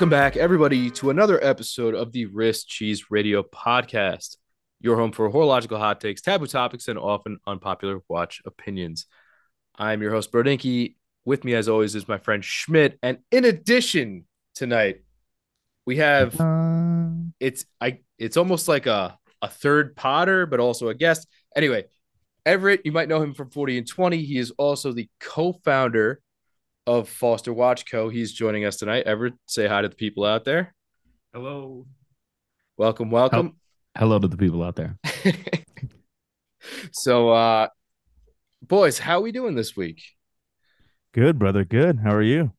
Welcome back, everybody, to another episode of the Wrist Cheese Radio Podcast, your home for horological hot takes, taboo topics, and often unpopular watch opinions. I'm your host, Brodinky. With me, as always, is my friend Schmidt. And in addition, tonight we have it's I it's almost like a a third Potter, but also a guest. Anyway, Everett, you might know him from 40 and 20. He is also the co-founder of Foster Watch Co. He's joining us tonight. Everett, say hi to the people out there. Hello. Welcome, welcome. Hello to the people out there. so uh boys, how are we doing this week? Good, brother. Good. How are you?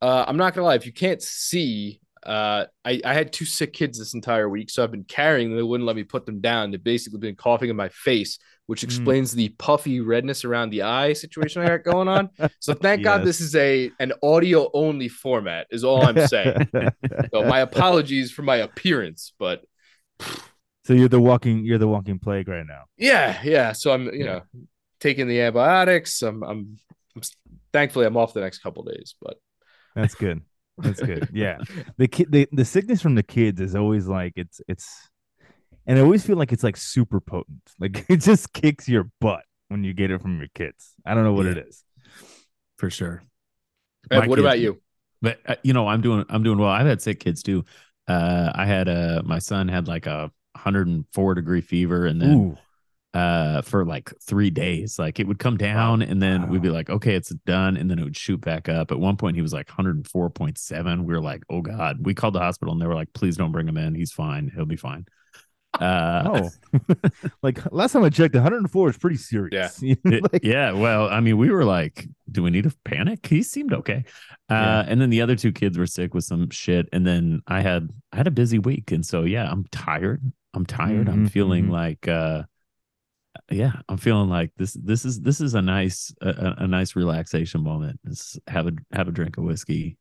Uh I'm not gonna lie, if you can't see, uh I, I had two sick kids this entire week, so I've been carrying them. They wouldn't let me put them down. They've basically been coughing in my face, which explains the puffy redness around the eye situation I got going on. So thank God this is a an audio only format, is all I'm saying. so my apologies for my appearance, but so you're the walking you're the walking plague right now. yeah, yeah. So I'm, you Yeah. know, taking the antibiotics. I'm, I'm, I'm thankfully I'm off the next couple days, but That's good. That's good. Yeah. The kid the, the sickness from the kids is always like it's it's and I always feel like it's like super potent. Like it just kicks your butt when you get it from your kids. I don't know what it Yeah. is. For sure. Ev, My what kids- about you? But uh, you know, I'm doing I'm doing well. I've had sick kids too. Uh I had uh my son had like a 104 degree fever and then Ooh. Uh for like 3 days. Like it would come down and then we'd be like, "Okay, it's done." And then it would shoot back up. At one point he was like 104.7. We were like, "Oh god." We called the hospital and they were like, "Please don't bring him in. He's fine. He'll be fine." Uh Oh. like last time I checked, 104 is pretty serious. Yeah. It- yeah, well, I mean, we were like, do we need to panic? He seemed okay. Uh, Yeah. and then the other two kids were sick with some shit. And then I had I had a busy week. And so yeah, I'm tired. I'm tired. I'm Mhm, feeling mhm. like uh yeah, I'm feeling like this this is this is a nice a, a- a nice relaxation moment. Just have a have a drink of whiskey,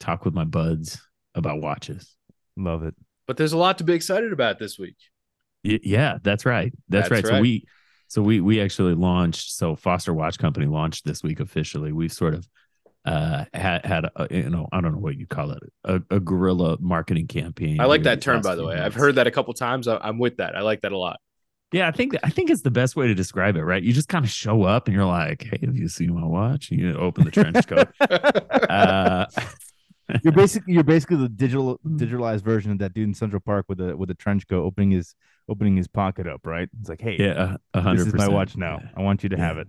talk with my buds about watches. Love it. But there's a lot to be excited about this week. Y- Yeah, that's right. That's, That's right. So we so we we actually launched so Foster Watch Company launched this week officially. We've sort of uh had had a, you know I don't know what you call it a, a guerrilla marketing campaign. I like that term, by the few way. I've heard that a couple times. I- I'm with that. I like that a lot. Yeah, I think I think it's the best way to describe it. Right? You just kind of show up and you're like, "Hey, have you seen my watch?" You open the trench coat. uh, You're basically you're basically the digital digitalized version of that dude in Central Park with a with a trench coat opening his opening his pocket up, right? It's like, hey, yeah, a hundred. this is my watch now. Yeah. I want you to have it.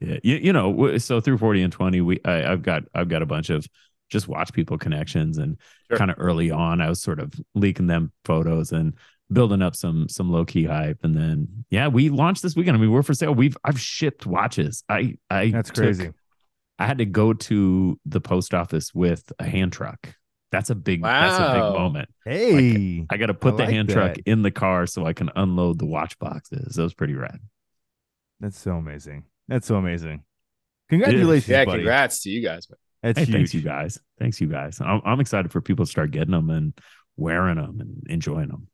Yeah, you, you know, so through 40 and 20, we I, I've got I've got a bunch of just watch people connections and Sure. kind of early on I was sort of leaking them photos and building up some some low key hype and then yeah, we launched this weekend. I mean, we're for sale. We've I've shipped watches. I I That's took- crazy. I had to go to the post office with a hand truck. That's a big that's a big moment. Hey, I got to put I the like hand truck in the car so I can unload the watch boxes. That was pretty rad. that's so amazing. That's so amazing. Congratulations, yeah, buddy. congrats to you guys. man. That's hey, huge. thanks you guys. Thanks you guys. I'm, I'm excited for people to start getting them and wearing them and enjoying them.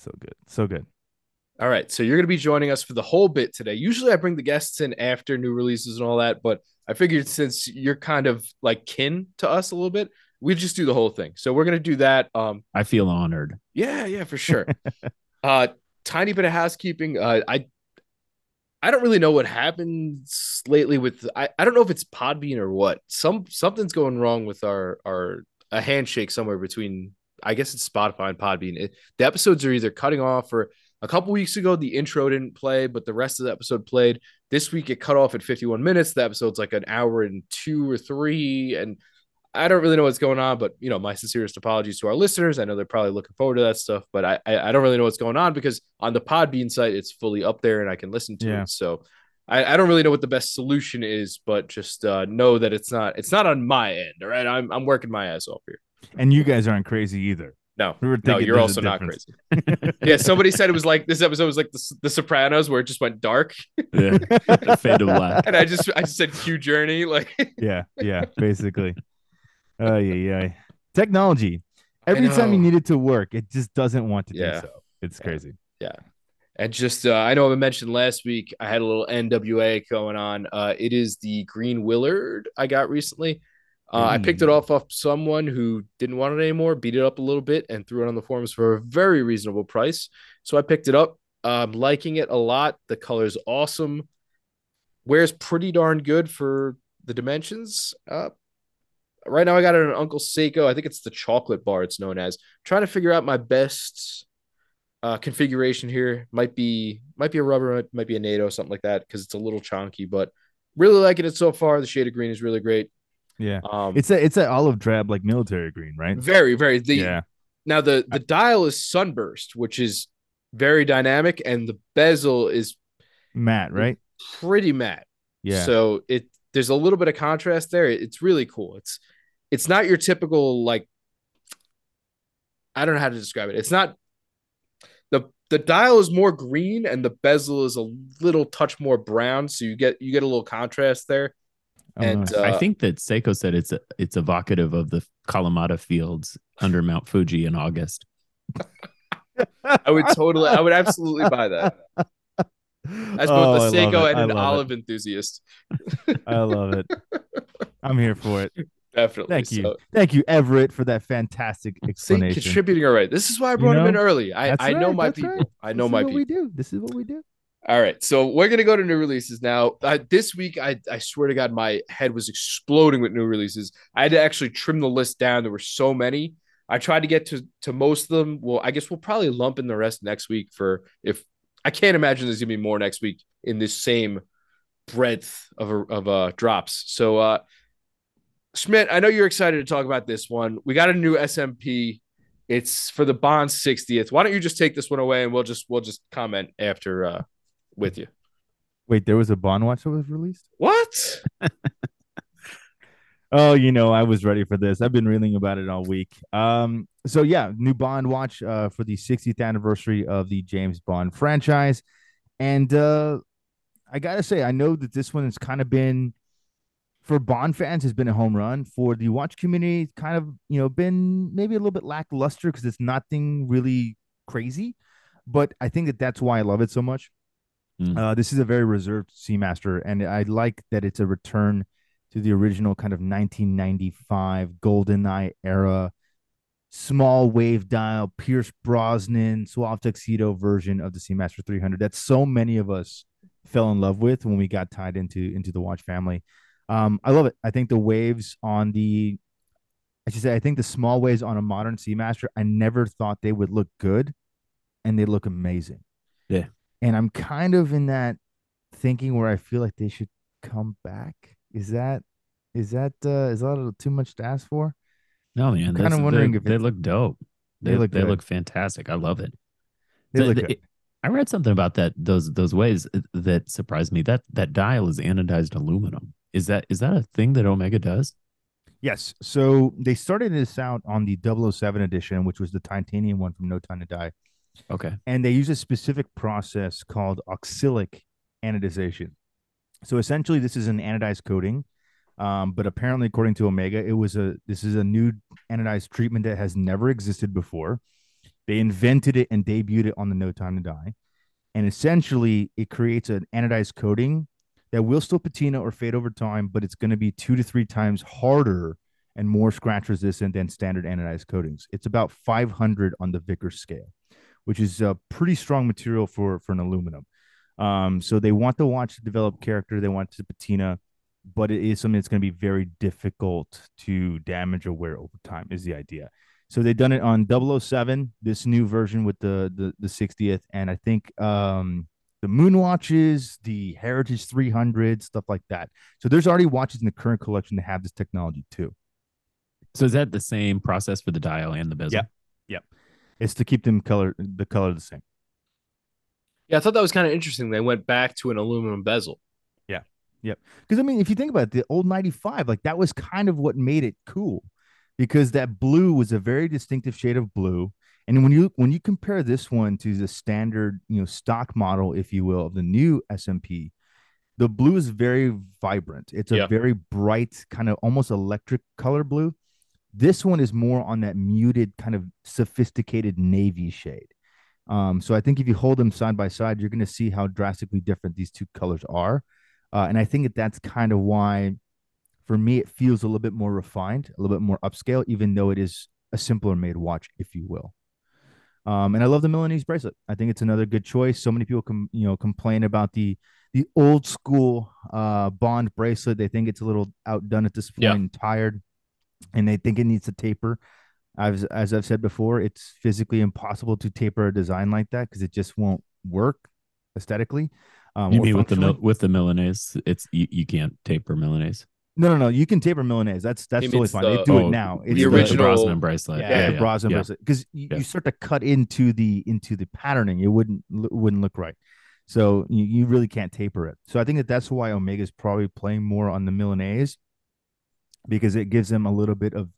So good. So good. All right. So you're going to be joining us for the whole bit today. Usually I bring the guests in after new releases and all that, but I figured since you're kind of like kin to us a little bit, we just do the whole thing. So we're going to do that. Um, I feel honored. Yeah, yeah, for sure. uh tiny bit of housekeeping. Uh I I don't really know what happens lately with I, I don't know if it's Podbean or what. Some something's going wrong with our our a handshake somewhere between I guess it's Spotify and Podbean. It, the episodes are either cutting off or a couple weeks ago the intro didn't play, but the rest of the episode played. This week it cut off at 51 minutes. The episode's like an hour and two or three and I don't really know what's going on, but you know, my sincerest apologies to our listeners. I know they're probably looking forward to that stuff, but I I, I don't really know what's going on because on the Podbean site it's fully up there and I can listen to Yeah. it. So I, I don't really know what the best solution is, but just uh, know that it's not it's not on my end. All right, I'm I'm working my ass off here. And you guys aren't crazy either. No, We were no, you're also not crazy. yeah, somebody said it was like this episode was like the, the Sopranos where it just went dark, Yeah. Fade to black. and I just I just said Q Journey like. yeah, yeah, basically. Oh yeah, yeah. Technology. Every time you need it to work, it just doesn't want to Yeah. do so. It's Yeah. crazy. Yeah. And just, uh, I know I mentioned last week, I had a little NWA going on. Uh, it is the Green Willard I got recently. Uh, I picked it off off someone who didn't want it anymore, beat it up a little bit, and threw it on the forums for a very reasonable price. So I picked it up. I'm liking it a lot. The color's awesome. Wears pretty darn good for the dimensions. Uh, right now, I got it on Uncle Seiko. I think it's the chocolate bar. It's known as. trying to figure out my best uh, configuration here. Might be might be a rubber, might be a NATO, something like that, because it's a little chunky. But really liking it so far. The shade of green is really great. Yeah. Um, It's a it's a olive drab like military green, right? very very the yeah. now the the dial is sunburst, which is very dynamic, and the bezel is Matte, right? pretty matte. Yeah. So it there's a little bit of contrast there. It's really cool. It's it's not your typical like I don't know how to describe it. It's not the the dial is more green and the bezel is a little touch more brown, so you get you get a little contrast there. Oh, and, nice. uh, I think that Seiko said it's a, it's evocative of the Kalamata fields under Mount Fuji in August. I would totally I would absolutely buy that. As Oh, both I a Seiko and an love it. olive enthusiast. I love it. I'm here for it. Definitely. Thank you. So, Thank you, Everett, for that fantastic see, explanation. contributing all right. This is why I brought him in early. I, I know right, my people. right. I know this my people. we do. This is what we do. All right, so we're gonna go to new releases now. Uh, this week, I I swear to God, my head was exploding with new releases. I had to actually trim the list down. There were so many. I tried to get to to most of them. Well, I guess we'll probably lump in the rest next week for if I can't imagine there's gonna be more next week in this same breadth of of uh drops. So, uh, Schmidt, I know you're excited to talk about this one. We got a new SMP. It's for the Bond 60th. Why don't you just take this one away and we'll just we'll just comment after uh with you. Wait, there was a Bond watch that was released? What? Oh, you know, I was ready for this. I've been reeling about it all week. Um, so yeah, new Bond watch uh for the 60th anniversary of the James Bond franchise. And uh I gotta say, I know that this one has kind of been for Bond fans has been a home run. For the watch community, it's kind of you know been maybe a little bit lackluster because it's nothing really crazy. But I think that that's why I love it so much. Mm. Uh, this is a very reserved Seamaster, and I like that it's a return to the original kind of 1995 GoldenEye era small wave dial Pierce Brosnan suave tuxedo version of the Seamaster 300 that so many of us fell in love with when we got tied into into the watch family. Um, I love it. I think the waves on the I should say I think the small waves on a modern Seamaster I never thought they would look good and they look amazing. Yeah. And I'm kind of in that thinking where I feel like they should come back. Is that is that uh is that a little too much to ask for? No, man. I'm kinda wondering if they look dope. They They, look they good. look fantastic. I love it. They The- look the- good. I read something about that those those ways that surprised me. That that dial is anodized aluminum. Is that is that a thing that Omega does? Yes. So they started this out on the 007 edition, which was the titanium one from No Time to Die. Okay. and they use a specific process called oxalic anodization. So essentially, this is an anodized coating, um, but apparently, according to Omega, it was a this is a new anodized treatment that has never existed before. They invented it and debuted it on the No Time to Die, and essentially, it creates an anodized coating that will still patina or fade over time, but it's going to be two to three times harder and more scratch resistant than standard anodized coatings. It's about 500 on the Vickers scale which is a pretty strong material for for an aluminum. Um, so they want the watch to develop character. They want to patina, but it is something that's going to be very difficult to damage or wear over time. Is the idea. So they've done it on 007, this new version with the the, the 60th, and I think um, the moon watches, the Heritage 300, stuff like that. So there's already watches in the current collection that have this technology too. So is that the same process for the dial and the bezel? Yeah. Yeah. It's to keep them color the color the same. Yeah, I thought that was kind of interesting. They went back to an aluminum bezel. Yeah. Yep. Because I mean, if you think about it, the old 95, like that was kind of what made it cool because that blue was a very distinctive shade of blue. And when you when you compare this one to the standard, you know, stock model, if you will, of the new SMP, the blue is very vibrant. It's a Yeah. very bright, kind of almost electric color blue. This one is more on that muted, kind of sophisticated navy shade. Um, so I think if you hold them side by side, you're going to see how drastically different these two colors are. Uh, and I think that that's kind of why, for me, it feels a little bit more refined, a little bit more upscale, even though it is a simpler made watch, if you will. Um, and I love the Milanese bracelet. I think it's another good choice. So many people com- you know complain about the the old school uh, Bond bracelet. They think it's a little outdone at this point Yeah. and tired, and they think it needs to taper. I've, as I've said before, it's physically impossible to taper a design like that because it just won't work aesthetically. Um, You mean with the functionally. with the Milanese? It's you, you can't taper Milanese. No, no, no. You can taper Milanese. That's that's He totally means fine. the- they do Oh, it now. the It's original- Brosnan bracelet. yeah, Yeah, the Brosnan yeah. bracelet because you, Yeah. you start to cut into the into the patterning. It wouldn't it wouldn't look right. So you, you really can't taper it. So I think that that's why Omega's probably playing more on the Milanese because it gives them a little bit of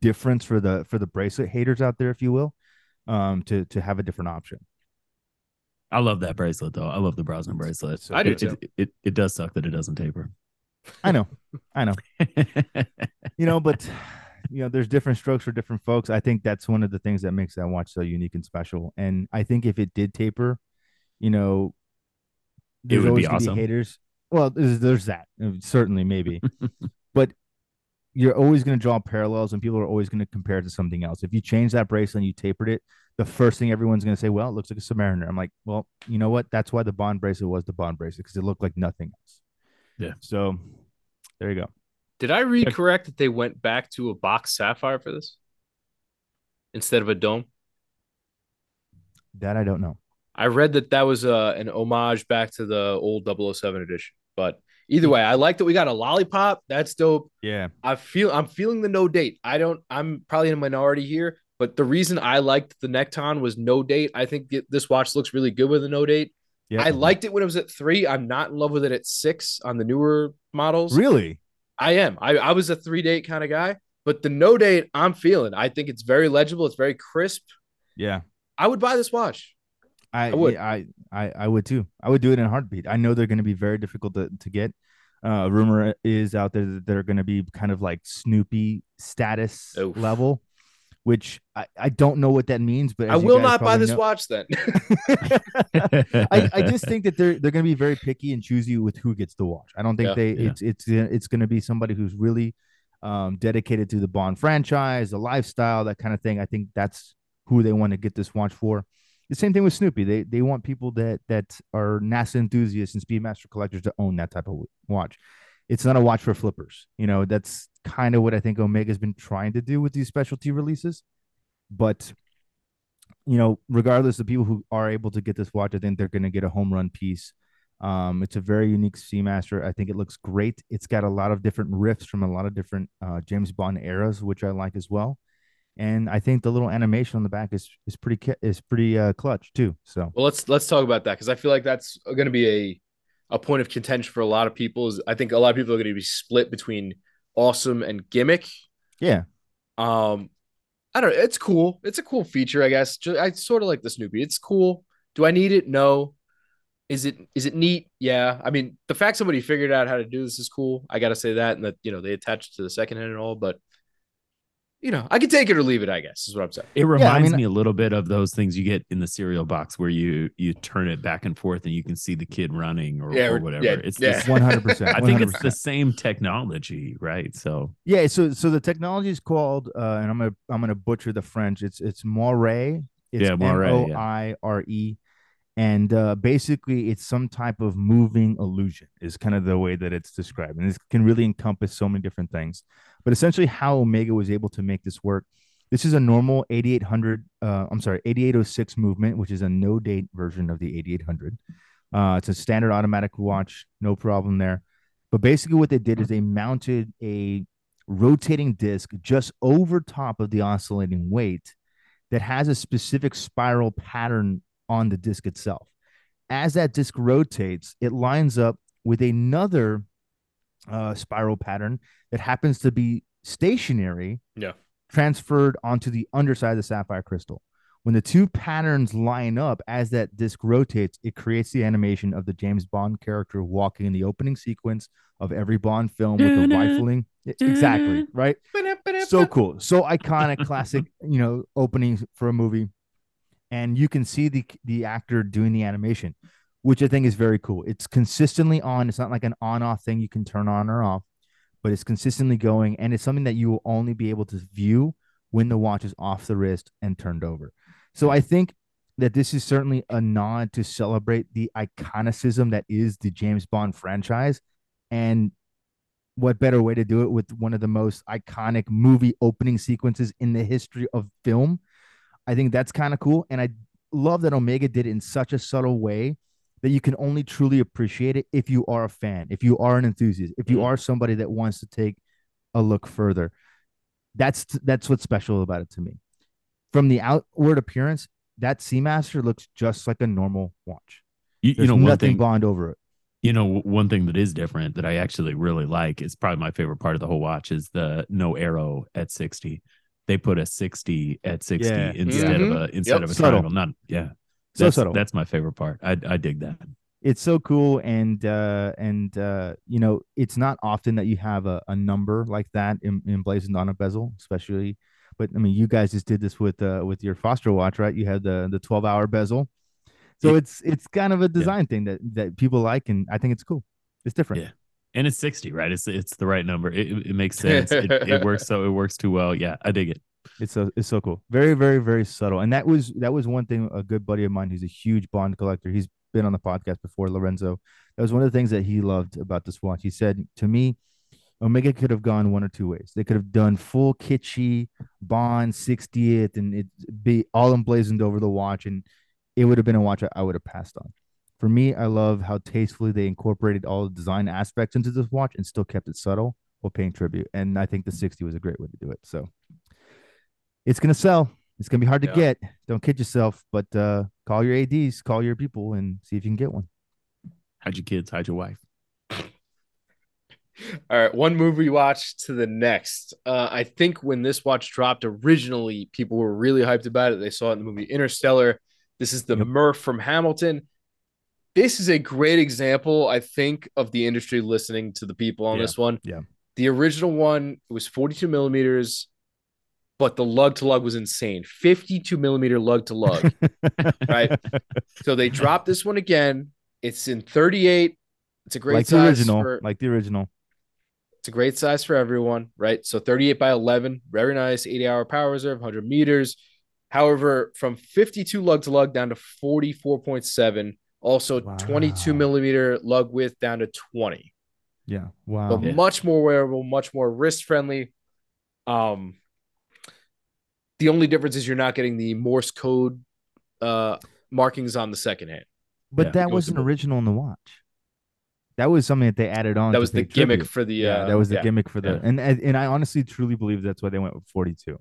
difference for the for the bracelet haters out there, if you will, um, to to have a different option. I love that bracelet though. I love the Brosnan bracelet. So I do it, too. It, it, it does suck that it doesn't taper. I know, I know. you know, but you know, there's different strokes for different folks. I think that's one of the things that makes that watch so unique and special. And I think if it did taper, you know, there's would always gonna awesome. haters. Well, there's, there's that certainly maybe, but you're always going to draw parallels, and people are always going to compare it to something else. If you change that bracelet and you tapered it, the first thing everyone's going to say, "Well, it looks like a Submariner." I'm like, well, you know what? That's why the Bond bracelet was the Bond bracelet because it looked like nothing else. Yeah. So there you go. Did I read correct that they went back to a box sapphire for this instead of a dome? That I don't know. I read that that was uh, an homage back to the old 007 edition. But either hmm. way, I like that we got a lollipop. That's dope. Yeah. I feel I'm feeling the no date. I don't. I'm probably in a minority here, but the reason I liked the Nekton was no date. I think this watch looks really good with a no date. Yeah. I liked it when it was at three. I'm not in love with it at six on the newer models. Really? I am. I, I was a three date kind of guy, but the no date I'm feeling. I think it's very legible. It's very crisp. Yeah. I would buy this watch. I I would. yeah, I, I I would too. I would do it in a heartbeat. I know they're going to be very difficult to, to get. Uh, rumor is out there that they're going to be kind of like Snoopy status Oof. level, which I, I don't know what that means. But I will not buy this know- watch then. I, I just think that they're they're going to be very picky and choosy with who gets the watch. I don't think Yeah. they Yeah. it's it's it's going to be somebody who's really um, dedicated to the Bond franchise, the lifestyle, that kind of thing. I think that's who they want to get this watch for. The same thing with Snoopy. They they want people that that are NASA enthusiasts and Speedmaster collectors to own that type of watch. It's not a watch for flippers. You know, that's kind of what I think Omega's been trying to do with these specialty releases. But you know, regardless of people who are able to get this watch, I think they're going to get a home run piece. Um, it's a very unique Seamaster. I think it looks great. It's got a lot of different riffs from a lot of different uh, James Bond eras, which I like as well. And I think the little animation on the back is is pretty is pretty uh, clutch too. So well, let's let's talk about that because I feel like that's going to be a a point of contention for a lot of people. Is I think a lot of people are going to be split between awesome and gimmick. yeah, Um, I don't know. It's cool. It's a cool feature, I guess. Ju- I sort of like the Snoopy. It's cool. Do I need it? No. Is it is it neat? Yeah. I mean, the fact somebody figured out how to do this is cool. I got to say that, and that you know they attached it to the second hand and all. But you know, I can take it or leave it. I guess is what I'm saying. It reminds mean- me a little bit of those things you get in the cereal box where you you turn it back and forth and you can see the kid running or, Yeah, or or- whatever. yeah, it's yeah. this- one hundred percent. I think it's the same technology, right? So Yeah, so so the technology is called, uh, and I'm gonna I'm gonna butcher the French. It's it's moire. It's Yeah, moire, yeah. And uh, basically it's some type of moving illusion. Is kind of the way that it's described, and this can really encompass so many different things. But essentially, how Omega was able to make this work. This is a normal 8800. Uh, I'm sorry, 8806 movement, which is a no date version of the 8800. Uh, it's a standard automatic watch, no problem there. But basically, what they did is they mounted a rotating disc just over top of the oscillating weight that has a specific spiral pattern on the disc itself. As that disc rotates, it lines up with another uh, spiral pattern that happens to be stationary, Yeah. transferred onto the underside of the sapphire crystal. When the two patterns line up as that disc rotates, it creates the animation of the James Bond character walking in the opening sequence of every Bond film with the rifling. Exactly, right? so cool so iconic classic you know opening for a movie and you can see the the actor doing the animation which i think is very cool it's consistently on it's not like an on off thing you can turn on or off but it's consistently going, and it's something that you will only be able to view when the watch is off the wrist and turned over. So I think that this is certainly a nod to celebrate the iconicism that is the James Bond franchise. And what better way to do it with one of the most iconic movie opening sequences in the history of film? I think that's kind of cool. And I love that Omega did it in such a subtle way that you can only truly appreciate it if you are a fan, if you are an enthusiast, if you Mhm. are somebody that wants to take a look further. That's that's what's special about it to me. From the outward appearance, that Seamaster looks just like a normal watch. You, you know, nothing thing, blonde over it. you know, one thing that is different that I actually really like is probably my favorite part of the whole watch is the no arrow at 60. They put a 60 at 60 Yeah. instead of a instead Yep. of a Subtle. triangle. Not yeah. So That's, subtle. that's my favorite part. I I dig that. it's so cool and uh and uh you know it's not often that you have a, a number like that em- emblazoned on a bezel especially but i mean you guys just did this with uh with your foster watch right you had the the 12 hour bezel so Yeah. it's it's kind of a design thing that that people like and i think it's cool it's different Yeah. And it's 60, right? It's it's the right number. It, it makes sense. it, it works so it works too well. Yeah, I dig it. it's so it's so cool very very very subtle and that was that was one thing a good buddy of mine who's a huge bond collector he's been on the podcast before lorenzo that was one of the things that he loved about this watch he said to me omega could have gone one or two ways they could have done full kitschy bond 60th and it be all emblazoned over the watch and it would have been a watch i, I would have passed on for me i love how tastefully they incorporated all the design aspects into this watch and still kept it subtle while paying tribute and i think the 60 was a great way to do it so it's gonna sell. It's gonna be hard to get. Don't kid yourself, but uh, call your ads, call your people, and see if you can get one. Hide your kids, hide your wife. All right, one movie watch to the next. Uh, I think when this watch dropped originally, people were really hyped about it. They saw it in the movie Interstellar. This is the Yep. Murph from Hamilton. This is a great example, I think, of the industry listening to the people on Yeah, this one. yeah. The original one was 42 millimeters, but the lug to lug was insane 52 millimeter lug to lug. Right. so they dropped this one again. It's in 38. It's a great like the size original, for- like the original. it's a great size for everyone, right? So 38 by 11, very nice, 80 hour power reserve, 100 meters. However, from 52 lug to lug down to 44.7, also 22 millimeter lug width down to 20. Yeah. Wow. But Yeah. much more wearable, much more wrist friendly. Um, the only difference is you're not getting the Morse code uh markings on the second hand. But Yeah, that wasn't original in the watch. That was something that they added on. That was the pay gimmick tribute. for the yeah, uh, that was the yeah. gimmick for the Yeah. and and and I honestly truly believe that's why they went with 42.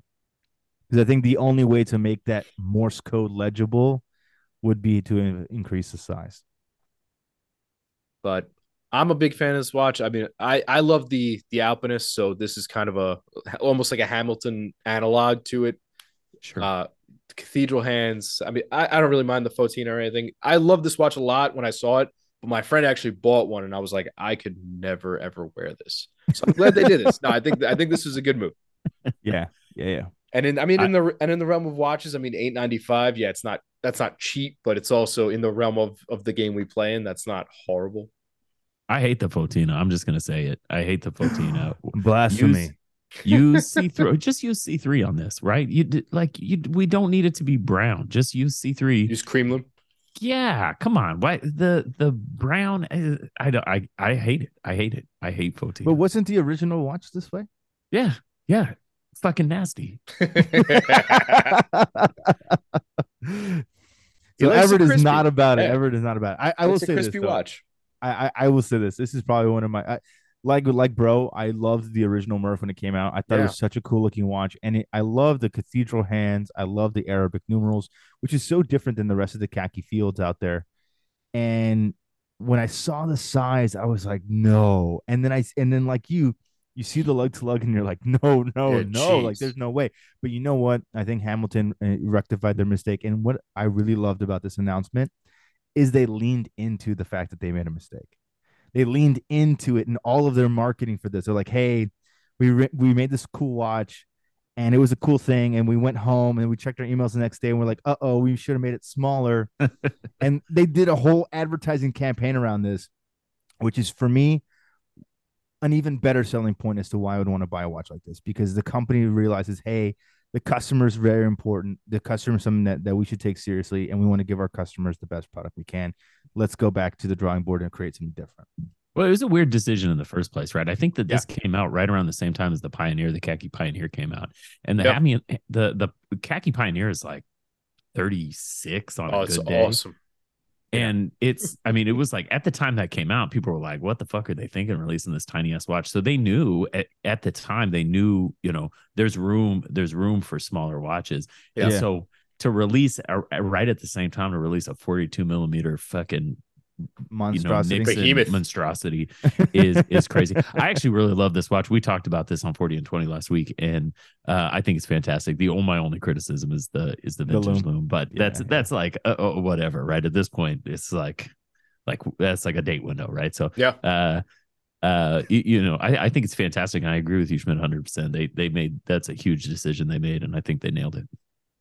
Because I think the only way to make that Morse code legible would be to increase the size. but I'm a big fan of this watch. I mean, I I love the the Alpinist, so this is kind of a almost like a Hamilton analog to it. Sure. Uh, cathedral hands. I mean, I, I don't really mind the fauxtina or anything. I love this watch a lot when I saw it, but my friend actually bought one, and I was like, I could never ever wear this. So I'm glad they did this. No, I think I think this is a good move. Yeah. Yeah. Yeah. And in I mean in the and in the realm of watches, I mean eight ninety five. Yeah, it's not that's not cheap, but it's also in the realm of of the game we play in. That's not horrible. I hate the fauxtina. I'm just gonna say it. I hate the fauxtina. Blasphemy. use C three. Just use C three on this, right? You like you. We don't need it to be brown. Just use C three. Use Creamlin. Yeah, come on. Why the the brown? uh, I don't. I I hate it. I hate it. I hate fauxtina. But wasn't the original watch this way? yeah, yeah. Fucking nasty. so He likes it Everett is not about it. Yeah. Everett is not about it. I, I will say this crispy though. watch. I, I I will say this. This is probably one of my I, like like bro. I loved the original Murph when it came out. I thought it was such a cool looking watch, and it, I love the cathedral hands. I love the Arabic numerals, which is so different than the rest of the khaki fields out there. And when I saw the size, I was like, no. And then I and then like you, you see the lug to lug, and you're like, no, no, no. Like there's no way. But you know what? I think Hamilton uh, rectified their mistake. And what I really loved about this announcement is they leaned into the fact that they made a mistake. They leaned into it in all of their marketing for this. They're like, "Hey, we re- we made this cool watch, and it was a cool thing, and we went home and we checked our emails the next day, and we're like, uh oh, we should have made it smaller." and they did a whole advertising campaign around this, which is for me an even better selling point as to why I would want to buy a watch like this because the company realizes, hey, the customer is very important. The customer is something that, that we should take seriously, and we want to give our customers the best product we can. Let's go back to the drawing board and create something different. Well, it was a weird decision in the first place, right? I think that this yeah. came out right around the same time as the Pioneer, the Khaki Pioneer came out, and the yep. the the Khaki Pioneer is like thirty six on oh, a good day. Awesome. And it's, I mean, it was like at the time that came out, people were like, what the fuck are they thinking releasing this tiny ass watch? So they knew at, at the time, they knew, you know, there's room, there's room for smaller watches. Yeah. And so to release uh, right at the same time to release a 42 millimeter fucking monstrosity, you know, monstrosity is is crazy. I actually really love this watch. We talked about this on 40 and 20 last week, and uh, I think it's fantastic. The my only criticism is the is the vintage the loom. loom. but yeah, that's yeah. that's like uh, uh, whatever, right? At this point, it's like like that's like a date window, right? So yeah. Uh, uh, you, you know, I, I think it's fantastic, and I agree with you, Schmidt, 100. percent They they made that's a huge decision they made, and I think they nailed it.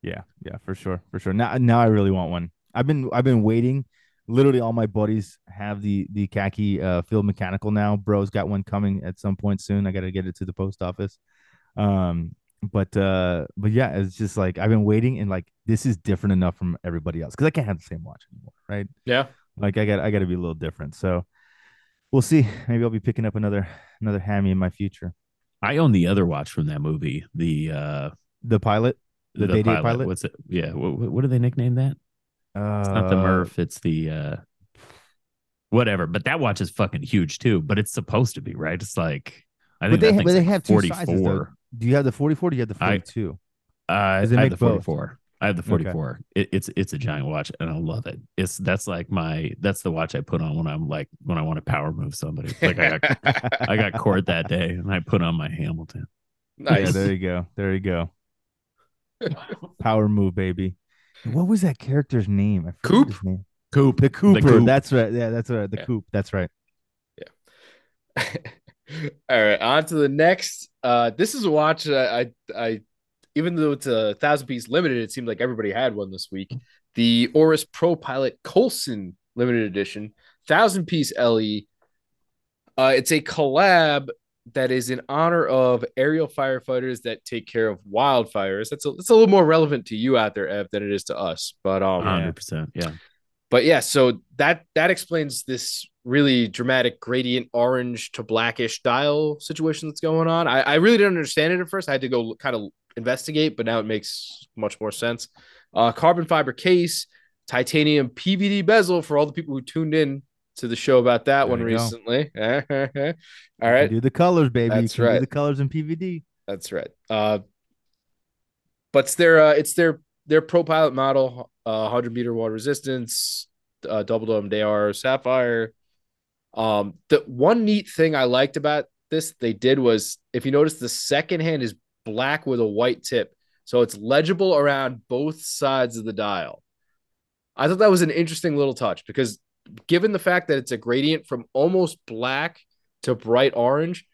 Yeah, yeah, for sure, for sure. Now, now I really want one. I've been I've been waiting literally all my buddies have the the khaki uh field mechanical now. Bro's got one coming at some point soon. I gotta get it to the post office. Um but uh but yeah it's just like i've been waiting and like this is different enough from everybody else because i can't have the same watch anymore right? Yeah. Like i got i gotta be a little different. So we'll see. Maybe i'll be picking up another another hammy in my future. I own the other watch from that movie the uh the pilot? the, the pilot. pilot. what's it? Yeah. What, what do they nickname that uh, it's not the uh, Murph, it's the uh whatever. But that watch is fucking huge too. But it's supposed to be, right? It's like I think but they, but they like have 44. Sizes, do you have the 44 do you have the 42? I, uh, I have the 44. Both? I have the 44. Okay. It, it's it's a giant watch and I love it. It's that's like my that's the watch I put on when I'm like when I want to power move somebody. Like I got I got court that day and I put on my Hamilton. Nice. Yeah, there you go. There you go. power move, baby. What was that character's name? I Coop. His name. Coop. The Cooper. The Coop. That's right. Yeah, that's right. The yeah. Coop. That's right. Yeah. All right. On to the next. Uh, this is a watch I, I, even though it's a thousand piece limited, it seemed like everybody had one this week. The Oris Pro Pilot Coulson limited edition, thousand piece LE. Uh, it's a collab that is in honor of aerial firefighters that take care of wildfires. That's a, that's a little more relevant to you out there, Ev, than it is to us. But um, hundred percent, yeah. But yeah, so that that explains this really dramatic gradient orange to blackish dial situation that's going on. I, I really didn't understand it at first. I had to go kind of investigate, but now it makes much more sense. Uh, carbon fiber case, titanium PVD bezel for all the people who tuned in to the show about that there one recently. All right. Do the colors, baby. That's right. the colors in PVD. That's right. Uh, but it's their uh, it's their their pro pilot model, uh, 100 meter water resistance, uh, double dome DAR sapphire. Um, the one neat thing I liked about this they did was if you notice the second hand is black with a white tip, so it's legible around both sides of the dial. I thought that was an interesting little touch because given the fact that it's a gradient from almost black to bright orange,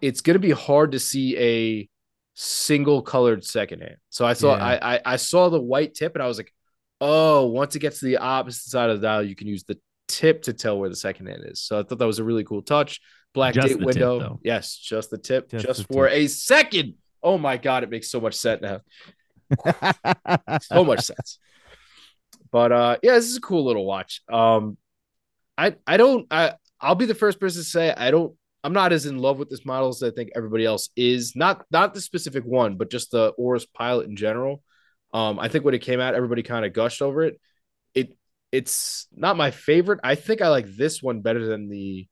it's going to be hard to see a single colored second hand. So I saw yeah. I, I, I saw the white tip and I was like, oh, once it gets to the opposite side of the dial, you can use the tip to tell where the second hand is. So I thought that was a really cool touch. Black just date window. Tip, yes, just the tip, just, just the for tip. a second. Oh my god, it makes so much sense now. so much sense. But uh yeah, this is a cool little watch. Um I I don't I I'll be the first person to say I don't I'm not as in love with this model as I think everybody else is. Not not the specific one, but just the Oris Pilot in general. Um, I think when it came out, everybody kind of gushed over it. It it's not my favorite. I think I like this one better than the.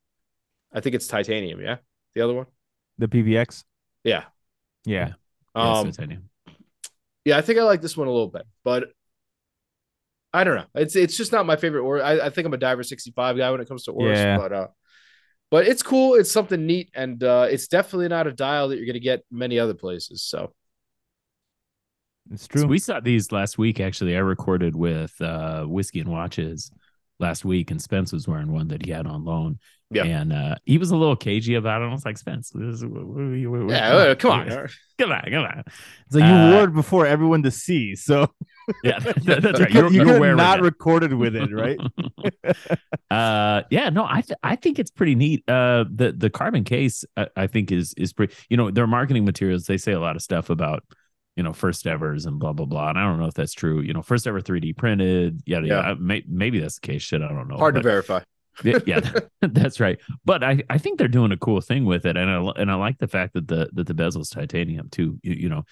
I think it's titanium. Yeah, the other one. The PVX. Yeah. Yeah. Um, titanium. Yeah, I think I like this one a little bit, but I don't know. It's it's just not my favorite. Or I, I think I'm a diver 65 guy when it comes to Oris, yeah. but uh, but it's cool. It's something neat, and uh, it's definitely not a dial that you're gonna get many other places. So it's true. So we saw these last week. Actually, I recorded with uh, whiskey and watches last week, and Spence was wearing one that he had on loan. Yeah, and uh, he was a little cagey about it. I was like, Spence, this is, what, what, what, yeah, come on, come on, come on. So you uh, wore it before everyone to see. So Yeah, that- that's right. You You're, you you're could wearing not it. recorded with it, right? uh yeah no i th- i think it's pretty neat uh the the carbon case I, I think is is pretty you know their marketing materials they say a lot of stuff about you know first evers and blah blah blah and i don't know if that's true you know first ever 3d printed yada Yeah. yada May, maybe that's the case shit i don't know Hard to verify. yeah, that's right. But I, I think they're doing a cool thing with it, and I and I like the fact that the that the bezel's titanium too. You, you know,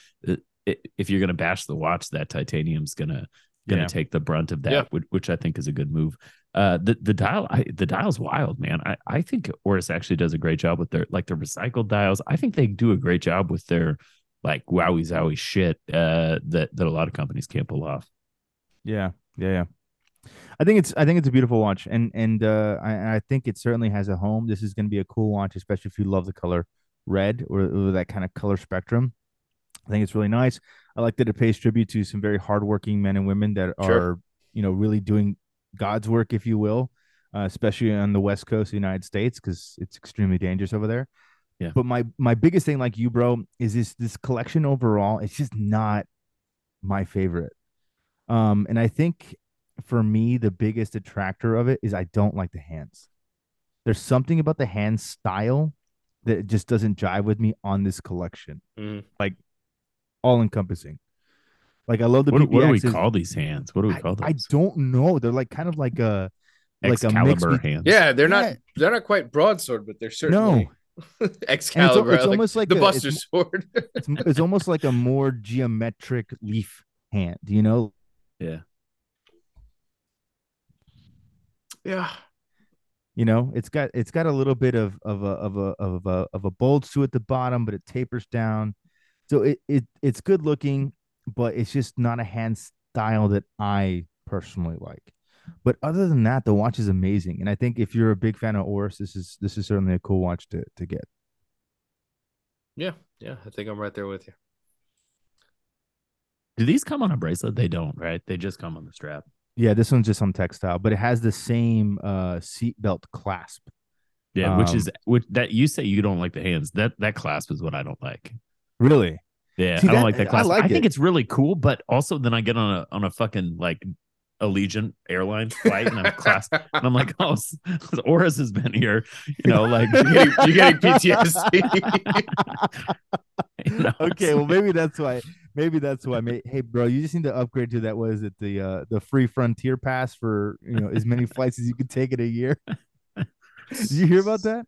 it, if you're gonna bash the watch, that titanium's gonna gonna Yeah. take the brunt of that, Yeah. which, which I think is a good move. Uh, the the dial, I, the dial's wild, man. I I think Oris actually does a great job with their like their recycled dials. I think they do a great job with their like wowie zowie shit uh, that that a lot of companies can't pull off. Yeah, yeah, yeah. I think it's I think it's a beautiful watch, and and uh, I, I think it certainly has a home. This is going to be a cool watch, especially if you love the color red or, or that kind of color spectrum. I think it's really nice. I like that it pays tribute to some very hardworking men and women that Sure. are you know really doing God's work, if you will, uh, especially on the west coast of the United States because it's extremely dangerous over there. Yeah. But my my biggest thing, like you, bro, is this this collection overall. It's just not my favorite. Um, and I think for me, the biggest attractor of it is I don't like the hands. There's something about the hand style that just doesn't jive with me on this collection. Like All encompassing. Like I love the What, what do we call these hands? What do we call them? I don't know. They're like kind of like a like a mix. Excalibur hands. Yeah, they're not Yeah. they're not quite broadsword, but they're certainly No, Excalibur. it's like almost like the a- Buster it's- Sword. it's, it's almost like a more geometric leaf hand. You know, Yeah. yeah. You know, it's got it's got a little bit of of a of a of a of a bulge to at the bottom, but it tapers down. So it, it it's good looking, but it's just not a hand style that I personally like. But other than that, the watch is amazing, and I think if you're a big fan of Oris, this is this is certainly a cool watch to to get. Yeah. Yeah. I think I'm right there with you. Do these come on a bracelet? They don't, right? They just come on the strap. Yeah, this one's just on textile, but it has the same uh seatbelt clasp. Yeah, which is Um, which that you say you don't like the hands. That that clasp is what I don't like. Really? Yeah, See, I don't that- like that clasp. I, like think it. it's really cool, but also then I get on a on a fucking like Allegiant airline flight and I'm clasped and I'm like, oh, Oris has been here, you know, like You're getting, you're getting PTSD. you know, okay, well maybe that's why. Maybe that's why. Hey, bro, you just need to upgrade to that. Was it the uh the free Frontier pass for you know as many flights as you could take in a year? Did you hear about that?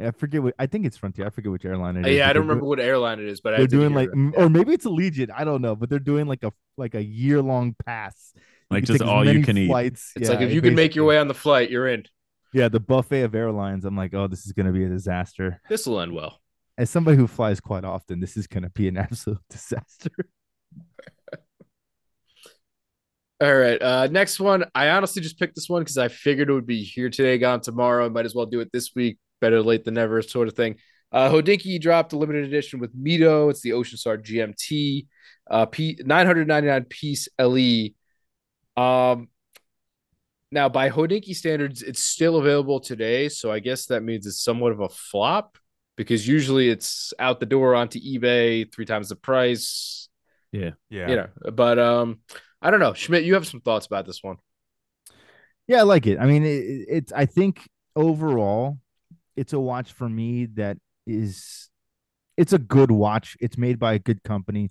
Yeah, I forget what I think it's Frontier. I forget which airline it is. yeah, I don't they're remember what airline it is, but They're did doing like, it. or maybe it's Allegiant. I don't know, but they're doing like a like a year long pass. Like just all you many can eat. It's Yeah, like if you can make your way on the flight, you're in. Yeah, the buffet of airlines. I'm like, oh, this is gonna be a disaster. This will end well. As somebody who flies quite often, this is gonna be an absolute disaster. All right. Uh, next one. I honestly just picked this one because I figured it would be here today, gone tomorrow. I Might as well do it this week. Better late than never, sort of thing. Uh, Hodinkee dropped a limited edition with Mido. It's the Ocean Star GMT, uh, P 999 piece LE. Um, now by Hodinkee standards, it's still available today. So I guess that means it's somewhat of a flop because usually it's out the door onto eBay, three times the price. Yeah. Yeah. You know, but um, I don't know. Schmidt, you have some thoughts about this one. Yeah, I like it. I mean, it, it- it's. I think overall, it's a watch for me that is. It's a good watch. It's made by a good company.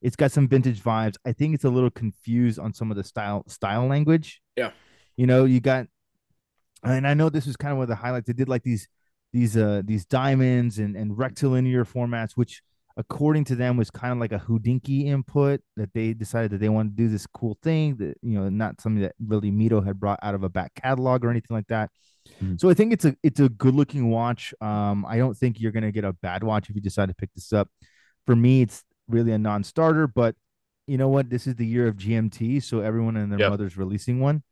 It's got some vintage vibes. I think it's a little confused on some of the style style language. Yeah. You know, you got, and I know this was kind of one of the highlights. They did like these these uh these diamonds and and rectilinear formats, which according to them was kind of like a Hodinkee input that they decided that they wanted to do this cool thing that you know not something that really Mido had brought out of a back catalog or anything like that. Mhm. So I think it's a it's a good looking watch. Um, I don't think you're gonna get a bad watch if you decide to pick this up. For me, it's really a non-starter, but you know what? This is the year of GMT, so everyone and their Yep. mother's releasing one.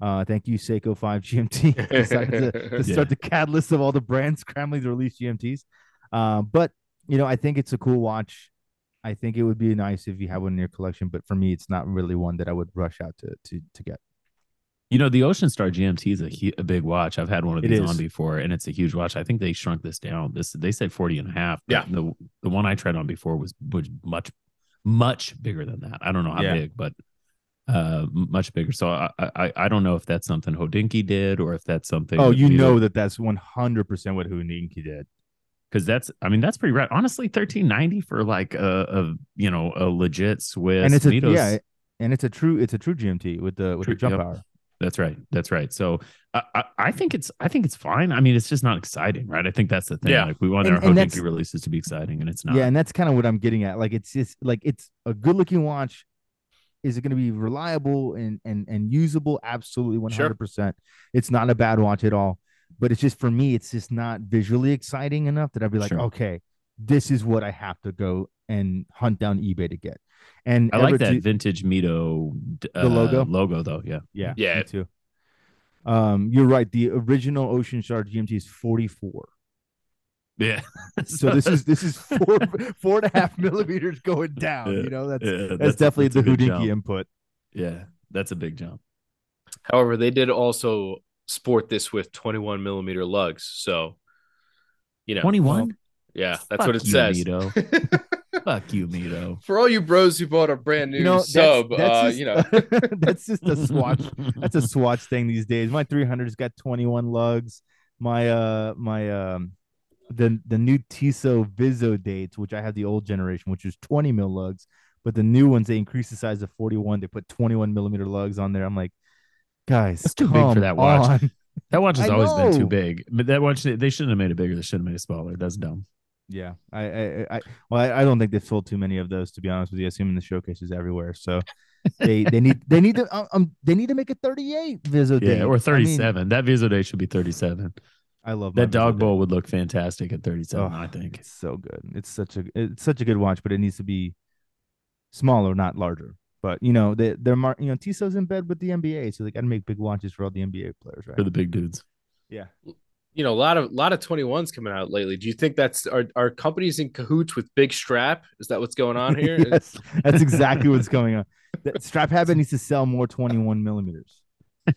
Uh, thank you, Seiko Five GMT, decided to, to Yeah. start the catalyst of all the brands scrambling to release GMTs. Uh, but you know, I think it's a cool watch. I think it would be nice if you have one in your collection, but for me, it's not really one that I would rush out to to to get. You know, the Ocean Star GMT is a, a big watch. I've had one of these on before, and it's a huge watch. I think they shrunk this down. This they said 40 and a half. but Yeah. The the one I tried on before was was much much bigger than that. I don't know how Yeah. big, but uh, much bigger. So I, I I don't know if that's something Hodinkee did or if that's something. Oh, that you know that that's one hundred percent what Hodinkee did. because that's I mean that's pretty rad. Honestly, thirteen ninety for like a, a you know a legit Swiss. and it's a Mitos- yeah, and it's a true it's a true GMT with the with True, the jump yep. power. That's right. That's right. So I, I I think it's I think it's fine. I mean, it's just not exciting, right? I think that's the thing. Yeah. Like we want And- our and Hodinkee releases to be exciting, and it's not. Yeah, and that's kind of what I'm getting at. Like it's just like it's a good looking watch. Is it going to be reliable and and and usable? Absolutely, one hundred percent. It's not a bad watch at all. But it's just for me, it's just not visually exciting enough that I'd be like, Sure. okay, this is what I have to go and hunt down eBay to get. And I like that to- vintage Mido uh, The logo? Logo though, yeah. Yeah, Yeah. me too. Um, you're right. The original Ocean Star GMT is 44. Yeah. So this is this is four four and a half millimeters going down. Yeah, You know, that's yeah, that's, definitely that's the good Hodinkee jump. input. Yeah, that's a big jump. However, they did also sport this with 21 millimeter lugs. So, you know, Twenty one. yeah, that's Fuck what it you, says. Mido. Fuck you, Mido. For all you bros who bought a brand new You know, that's, sub, that's uh, just, you know, that's just a swatch. That's a swatch thing these days. My 300's got 21 lugs. My uh my um the the new Tissot Viso dates, which I have the old generation, which is 20 mil lugs, but the new ones they increase the size to 41. They put 21 millimeter lugs on there. I'm like, guys, That's too big for come that watch. on. That watch has I always been too big. But that watch they shouldn't have made it bigger. They should have made it smaller. That's dumb. Yeah, I, I, I, well, I, I don't think they've sold too many of those to be honest with you. I assume the showcases everywhere, so they, they need, they need to, um, um, they need to make a 38 Visodate. Yeah, I or mean, 37. that Visodate should be 37. I love That dog bowl would look fantastic at 37, Oh, I think. It's so good. It's such a, it's such a good watch, but it needs to be smaller, not larger. But you know, they, they're, mar- you know, Tissot's in bed with the NBA, so they got to make big watches for all the NBA players, right? For the big dudes. yeah. You know, a lot of lot of 21s coming out lately. Do you think that's are are companies in cahoots with Big Strap? Is that what's going on here? yes, that's exactly what's going on. That Strap Habit needs to sell more 21 millimeters.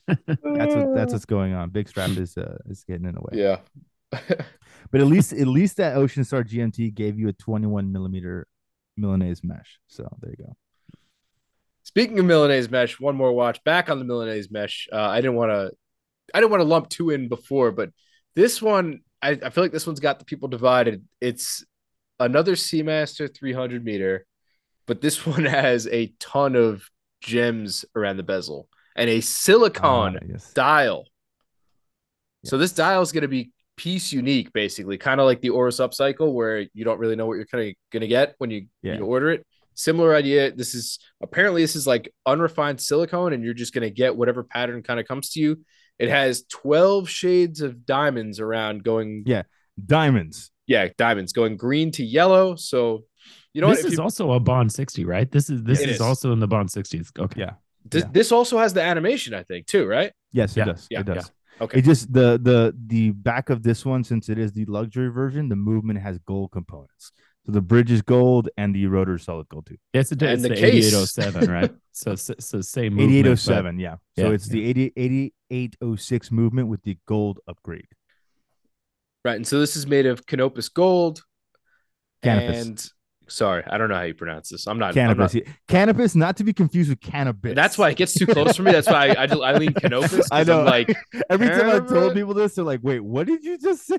That's what that's what's going on. Big Strap is uh, is getting in the way. yeah. But at least at least that Ocean Star GMT gave you a 21 millimeter Milanese mesh. So there you go. Speaking of Milanese mesh, one more watch back on the Milanese mesh. Uh, I didn't want to, I didn't want to lump two in before, but this one, I, I feel like this one's got the people divided. It's another Seamaster 300 meter, but this one has a ton of gems around the bezel and a silicone Ah, yes. dial. So this dial is going to be piece unique, basically, kind of like the Oris Upcycle, where you don't really know what you're kind of going to get when you, Yeah. you order it. Similar idea. This is apparently this is like unrefined silicone, and you're just going to get whatever pattern kind of comes to you. It has 12 shades of diamonds around going, Yeah. Diamonds. yeah, diamonds going green to yellow. So, you know this what? Is you- also a Bond 60, right? This is this It is, is. also in the Bond 60s. Okay. Yeah. this, yeah. this also has the animation, I think, too, right? Yes, Yeah, it does. yeah, it does. Okay. It just the the the back of this one, since it is the luxury version, the movement has gold components. So the bridge is gold and the rotor is solid gold too. It's, a, And it's the the, 8807, right? So so, so same movement, Eighty eight oh but- seven, yeah. So Yeah, it's the 80, 8806 movement with the gold upgrade. Right. And so this is made of Canopus gold. Canopus. And sorry, I don't know how you pronounce this. I'm not. I'm Cannabis. not- Cannabis, not to be confused with cannabis. that's why it gets too close for me. That's why I, I, I lean Canopus. 'cause I know. I'm like, Every time I told people this, they're like, "Wait, what did you just say?"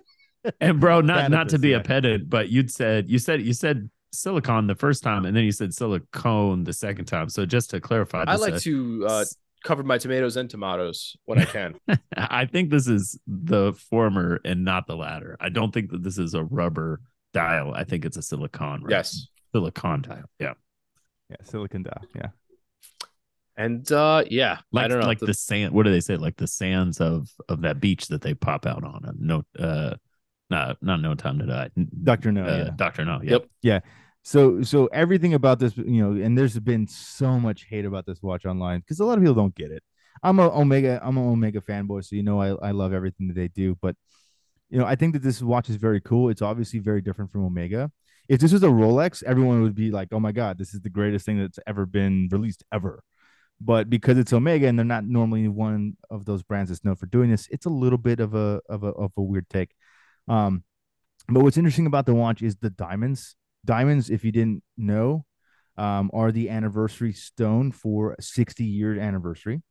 And bro, not not to be a pedant, but you'd said you said you said silicon the first time, and then you said silicone the second time. So just to clarify, I like uh, to uh, cover my tomatoes and tomatoes when I can. I think this is the former and not the latter. I don't think that this is a rubber dial. I think it's a silicon. Right? yes. silicon dial. Yeah, Yeah, silicon dial. Yeah, And uh, yeah, like I don't know. like The- the sand. What do they say? Like the sands of of that beach that they pop out on. Uh, no, uh, not not no time to die. Doctor No. Uh, yeah. Doctor No. Yep. Yeah. So so everything about this, you know, and there's been so much hate about this watch online because a lot of people don't get it. I'm a Omega, I'm an Omega fanboy, so you know I, I love everything that they do. But you know, I think that this watch is very cool. It's obviously very different from Omega. If this was a Rolex, everyone would be like, "Oh my god, this is the greatest thing that's ever been released ever." But because it's Omega and they're not normally one of those brands that's known for doing this, it's a little bit of a of a of a weird take. Um, but what's interesting about the watch is the diamonds. Diamonds, if you didn't know, um, are the anniversary stone for 60 year anniversary.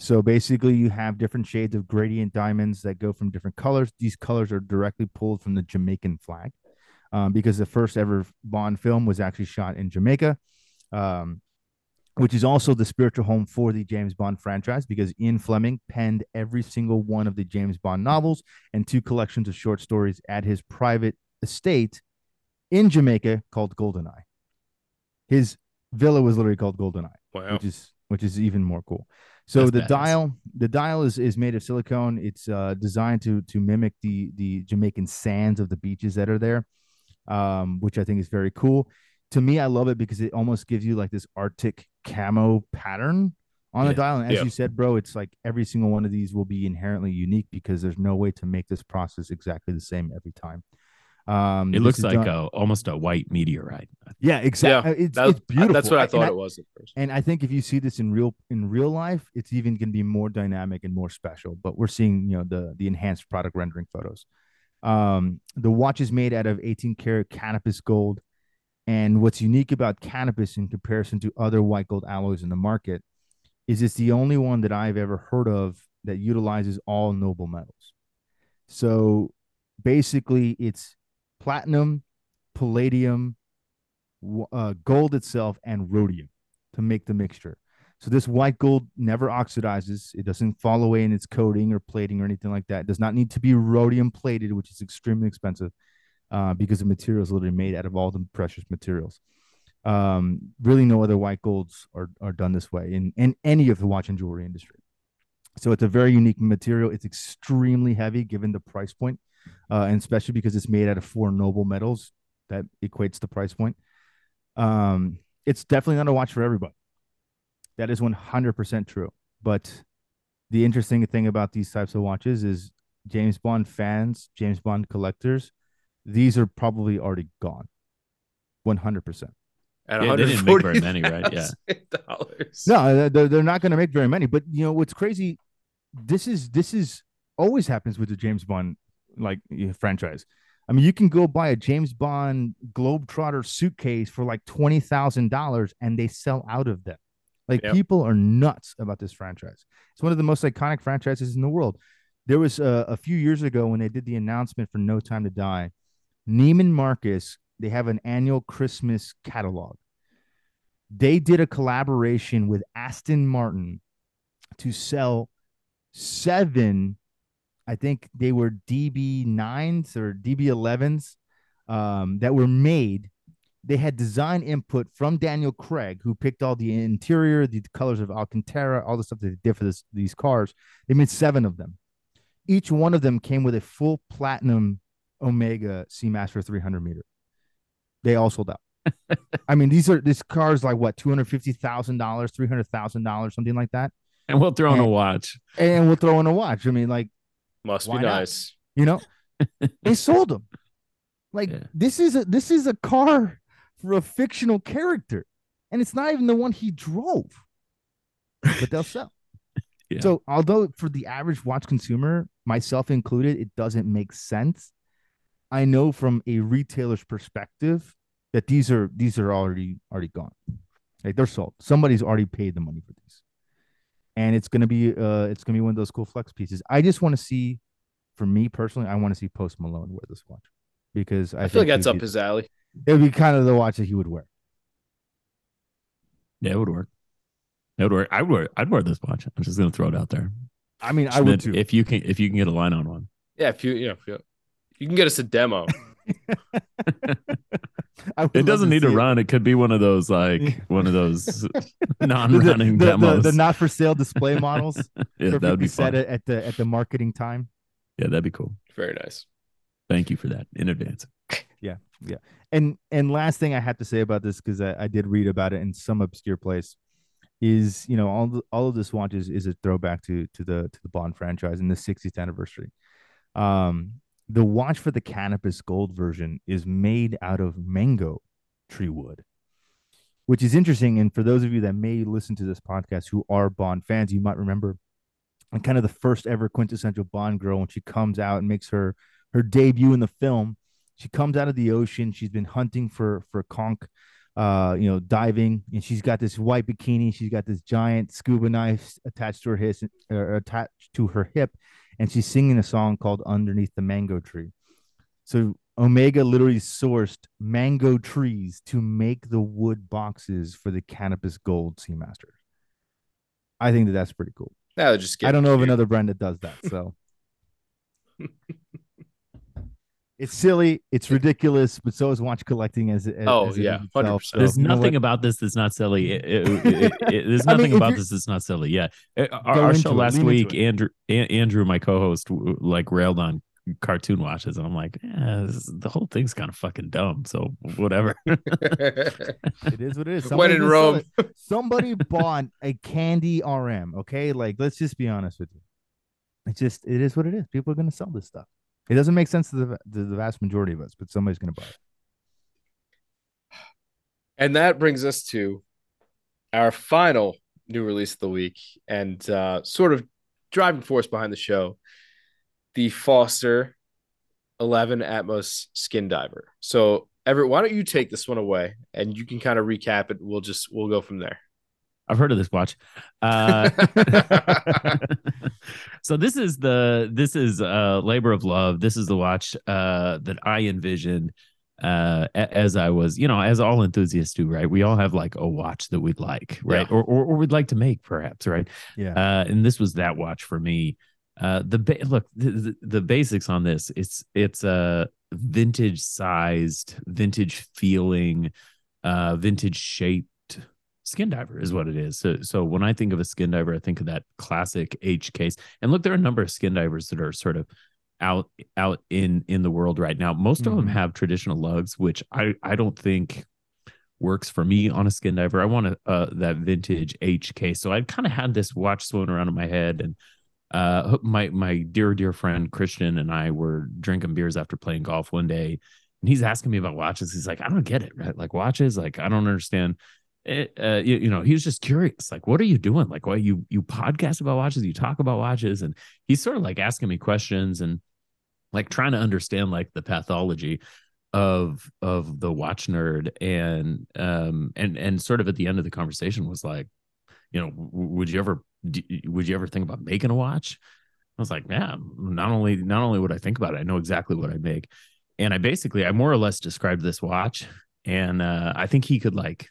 So basically, you have different shades of gradient diamonds that go from different colors. These colors are directly pulled from the Jamaican flag um, because the first ever Bond film was actually shot in Jamaica, um, which is also the spiritual home for the James Bond franchise because Ian Fleming penned every single one of the James Bond novels and two collections of short stories at his private estate in Jamaica called Goldeneye. His villa was literally called Goldeneye, Wow. which is which is even more cool. So That's the badass. dial, the dial is is made of silicone. It's uh, designed to to mimic the the Jamaican sands of the beaches that are there, um, which I think is very cool. To me, I love it because it almost gives you like this Arctic camo pattern on the dial. And as Yeah. you said, bro, it's like every single one of these will be inherently unique because there's no way to make this process exactly the same every time. Um, It looks like done- a almost a white meteorite. yeah, exactly. It's, That- it's beautiful. That's what I and thought it was at first. and I think if you see this in real in real life, it's even going to be more dynamic and more special. But we're seeing, you know, the the enhanced product rendering photos. Um, the watch is made out of 18 karat Canopus gold, and what's unique about Canopus in comparison to other white gold alloys in the market is it's the only one that I've ever heard of that utilizes all noble metals. So basically, it's platinum, palladium, uh, gold itself, and rhodium to make the mixture. So this white gold never oxidizes. It doesn't fall away in its coating or plating or anything like that. It does not need to be rhodium plated, which is extremely expensive uh, because the material is literally made out of all the precious materials. Um, really, no other white golds are, are done this way in, in any of the watch and jewelry industry. So it's a very unique material. It's extremely heavy given the price point, uh, and especially because it's made out of four noble metals. That equates the price point. Um, it's definitely not a watch for everybody. That is 100% true. But the interesting thing about these types of watches is James Bond fans, James Bond collectors, these are probably already gone. 100%. At Yeah, they didn't make very many, right? Yeah. Dollars. No, they're, they're not going to make very many. But you know what's crazy? This is this is always happens with the James Bond like franchise. I mean, you can go buy a James Bond Globetrotter suitcase for like twenty thousand dollars, and they sell out of them. Like Yep. people are nuts about this franchise. It's one of the most iconic franchises in the world. There was uh, a few years ago when they did the announcement for No Time to Die. Neiman Marcus they have an annual Christmas catalog they did a collaboration with Aston Martin to sell seven, I think they were DB9s or DB11s um, that were made. They had design input from Daniel Craig, who picked all the interior, the colors of Alcantara, all the stuff that they did for this, these cars. They made seven of them. Each one of them came with a full platinum Omega Seamaster 300 meter. They all sold out. I mean, these are this car is like what two hundred fifty thousand dollars, three hundred thousand dollars, something like that, And we'll throw in a watch. and we'll throw in a watch. I mean, like Must be Why not? nice. you know, they sold them. Like Yeah. this is a this is a car for a fictional character, and it's not even the one he drove, but they'll sell. Yeah. So, although for the average watch consumer, myself included, it doesn't make sense. I know from a retailer's perspective that these are these are already already gone. Like they're sold. Somebody's already paid the money for these, and it's gonna be uh it's gonna be one of those cool flex pieces. I just want to see, for me personally, I want to see Post Malone wear this watch because I, I, feel like that's up be- his alley. It would be kind of the watch that he would wear. Yeah, it would work. It would work. I would wear. I'd wear this watch. I'm just gonna throw it out there. I mean, I would too. If you can, if you can get a line on one. Yeah, if you yeah, know, if you, you can get us a demo. It doesn't need to see it. run. It could be one of those like one of those non-running the, the, demos. the not for sale display models. yeah, that would be set fun. at the at the marketing time. Yeah, that'd be cool. Very nice. Thank you for that in advance. Yeah, yeah. And and last thing I have to say about this because I, I did read about it in some obscure place is you know all the, all of this watch is, is a throwback to to the to the Bond franchise and the 60th anniversary. Um, the watch for the Canopus gold version is made out of mango tree wood, which is interesting. And for those of you that may listen to this podcast who are Bond fans, you might remember and kind of the first ever quintessential Bond girl when she comes out and makes her her debut in the film. She comes out of the ocean. She's been hunting for for conch. uh, you know, diving, and she's got this white bikini. She's got this giant scuba knife attached to her hip, attached to her hip, and she's singing a song called "Underneath the Mango Tree." So Omega literally sourced mango trees to make the wood boxes for the Canopus Gold Seamaster. I think that that's pretty cool. That would just. I don't know of another brand that does that. So it's silly, it's ridiculous, but so is watch collecting as, as Oh, as yeah, itself. 100%. So, There's you know nothing about this that's not silly. It- it- it- it- there's I mean, nothing about this that's not silly. Yeah, our, our show it, last week. Andrew, A- Andrew, my co-host, like railed on cartoon watches, and I'm like, eh, this, is- the whole thing's kind of fucking dumb. So whatever. It is what it is. when in Rome. it. Somebody bought a candy RM. Okay, like let's just be honest with you. It's just it is what it is. People are going to sell this stuff. It doesn't make sense to the to the vast majority of us, but somebody's going to buy it. And that brings us to our final new release of the week and uh, sort of driving force behind the show the Foster 11 Atmos Skin Diver. So, Everett, why don't you take this one away and you can kind of recap it? We'll just, we'll go from there. I've heard of this watch. Uh, so this is the this is uh labor of love. This is the watch uh that I envisioned uh as I was, you know, as all enthusiasts do, right? We all have like a watch that we'd like, right? Yeah. Or, or or we'd like to make perhaps, right? Yeah. Uh and this was that watch for me. Uh the ba- look the, the, basics on this, it's it's a vintage sized, vintage feeling, uh vintage shaped skin diver is what it is. So, so when I think of a skin diver, I think of that classic H case. And look, there are a number of skin divers that are sort of out out in in the world right now. Most of them Mhm. have traditional lugs, which I I don't think works for me on a skin diver. I want a, uh, that vintage H case. So I've kind of had this watch swimming around in my head and. Uh, my my dear dear friend Christian and I were drinking beers after playing golf one day, and he's asking me about watches. He's like, I don't get it, right? Like watches, like I don't understand it, uh, you, you know, he was just curious, like, what are you doing? Like, why you you podcast about watches, you talk about watches, and he's sort of like asking me questions and like trying to understand like the pathology of of the watch nerd, and um and and sort of at the end of the conversation was like, you know, would you ever would you ever think about making a watch? I was like, yeah, not only not only would I think about it, I know exactly what I'd make, and I basically I more or less described this watch, and uh, I think he could like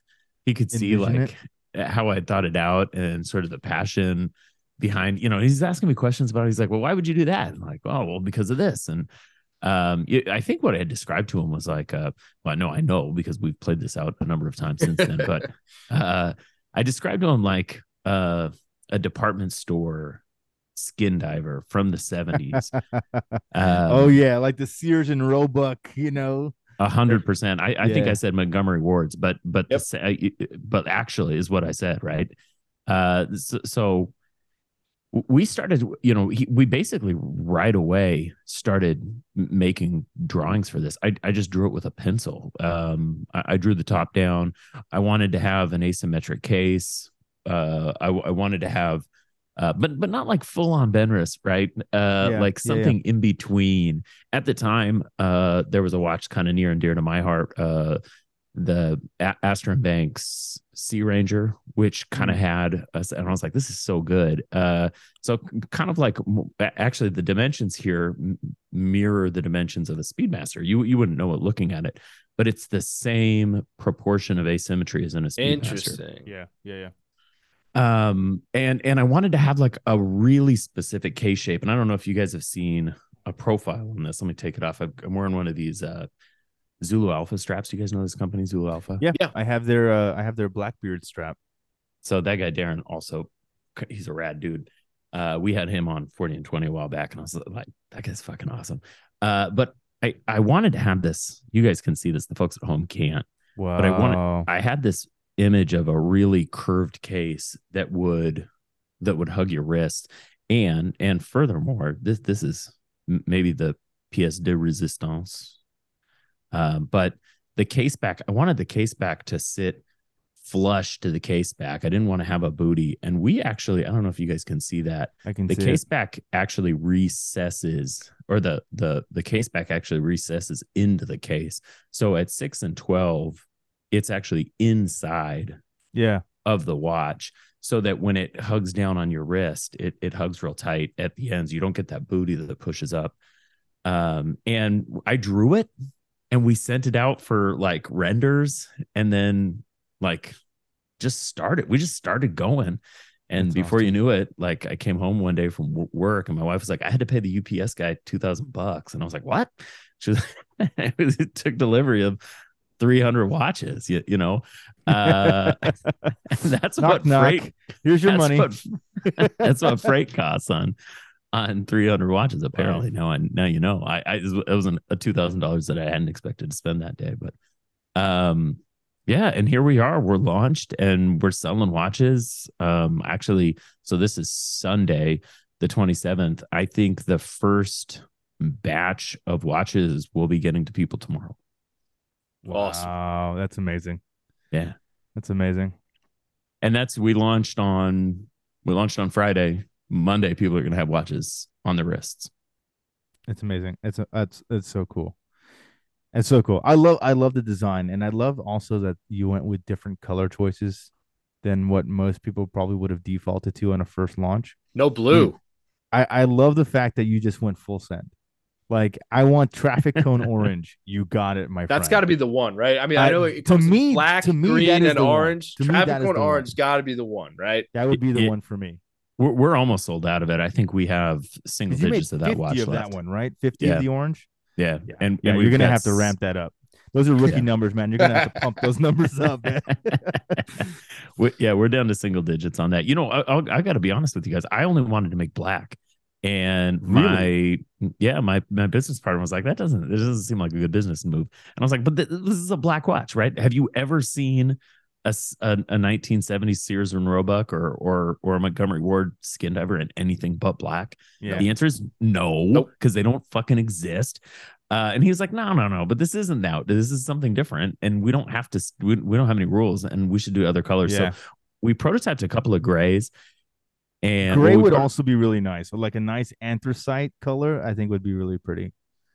he could see like how I thought it out and sort of the passion behind, you know, he's asking me questions about it. He's like, well, why would you do that? And I'm like, oh, well, because of this. And um, I think what I had described to him was like, uh, well, no, I know because we've played this out a number of times since then, but uh, I described to him like uh, a department store skin diver from the 70s. Um, oh yeah, like the Sears and Roebuck, you know. A hundred percent. I, I think I said Montgomery Wards, but but Yep. but actually is what I said, right? Uh, so, so we started, you know, he, we basically right away started making drawings for this. I I just drew it with a pencil. Um, I, I drew the top down. I wanted to have an asymmetric case. Uh, I, I wanted to have. Uh, but but not like full on Benrus, right? Uh, Yeah, like yeah, yeah. something in between at the time uh there was a watch kind of near and dear to my heart uh the a- Astor and Banks Sea Ranger which kind of Mm. had us and I was like this is so good uh so kind of like actually the dimensions here m- mirror the dimensions of a Speedmaster you you wouldn't know it looking at it but it's the same proportion of asymmetry as in a Speedmaster Interesting. Yeah, yeah, yeah. Um and and i wanted to have like a really specific case shape and i don't know if you guys have seen a profile on this. Let me take it off. I'm I'm wearing one of these uh zulu alpha straps. You guys know this company zulu alpha? Yeah, Yeah. I have their uh, I have their Blackbeard strap. so that guy darren also he's a rad dude. Uh we had him on 40 and 20 a while back and i was like that guy's fucking awesome. Uh but i i wanted to have this. You guys can see this. The folks at home can't. Wow. But I wanna- I had this image of a really curved case that would that would hug your wrist, and and furthermore, this this is maybe the pièce de résistance. Um, but the case back, I wanted the case back to sit flush to the case back. I didn't want to have a booty, and we actually, I don't know if you guys can see that I can the case it. back actually recesses or the the the case back actually recesses into the case so at six and 12 it's actually inside Yeah. of the watch so that when it hugs down on your wrist, it it hugs real tight at the ends. You don't get that booty that pushes up. Um, and I drew it and we sent it out for like renders and then like just started. We just started going. And That's before you knew it, like I came home one day from w- work and my wife was like, I had to pay the UPS guy 2000 bucks. And I was like, what? She was, it took delivery of 300 watches, you, you know? Uh, that's knock what knock. freight Here's your money. What, that's what freight costs on on 300 watches. Apparently, now I now you know. I, I it was an, a two thousand dollars that I hadn't expected to spend that day, but um, yeah. And here we are. We're launched and we're selling watches. Um, actually, so this is Sunday, the 27th. I think the first batch of watches will be getting to people tomorrow. Awesome. Wow, that's amazing. Yeah. That's amazing. and that's we launched on we launched on Friday. Monday, people are gonna have watches on their wrists. It's amazing. It's a, it's it's so cool. It's so cool. I love I love the design, and I love also that you went with different color choices than what most people probably would have defaulted to on a first launch. No blue. I I love the fact that you just went full send. Like I want traffic cone orange. You got it, my friend. That's got to be the one, right? I mean, I I- know it to comes in me- black, to me, green, and orange. To me, Traffic that is cone orange got to be the one, right? that would be the It- one for me. We're we're almost sold out of it. I think we have single digits of that 50 watch of left. that one, right? 50 Yeah. of the orange. Yeah. Yeah. And, Yeah, and you're gonna got have to ramp that up. Those are rookie Yeah. numbers, man. You're gonna have to pump those numbers up, man. we, yeah, we're down to single digits on that. You know, I, I'll- I got to be honest with you guys. I only wanted to make black, and my yeah, my my business partner was like, "That doesn't this doesn't seem like a good business move." And I was like, "But th- this is a black watch, right? Have you ever seen a a 1970s Sears and Roebuck or or or a Montgomery Ward skin diver in anything but black?" Yeah. The answer is no, Nope. because they don't fucking exist. Uh, and he was like, no, no, no, but this isn't that. This is something different. And we don't have to, we, we don't have any rules and we should do other colors. Yeah. So we prototyped a couple of grays. And Gray would proto- also be really nice. So like a nice anthracite color, I think would be really pretty.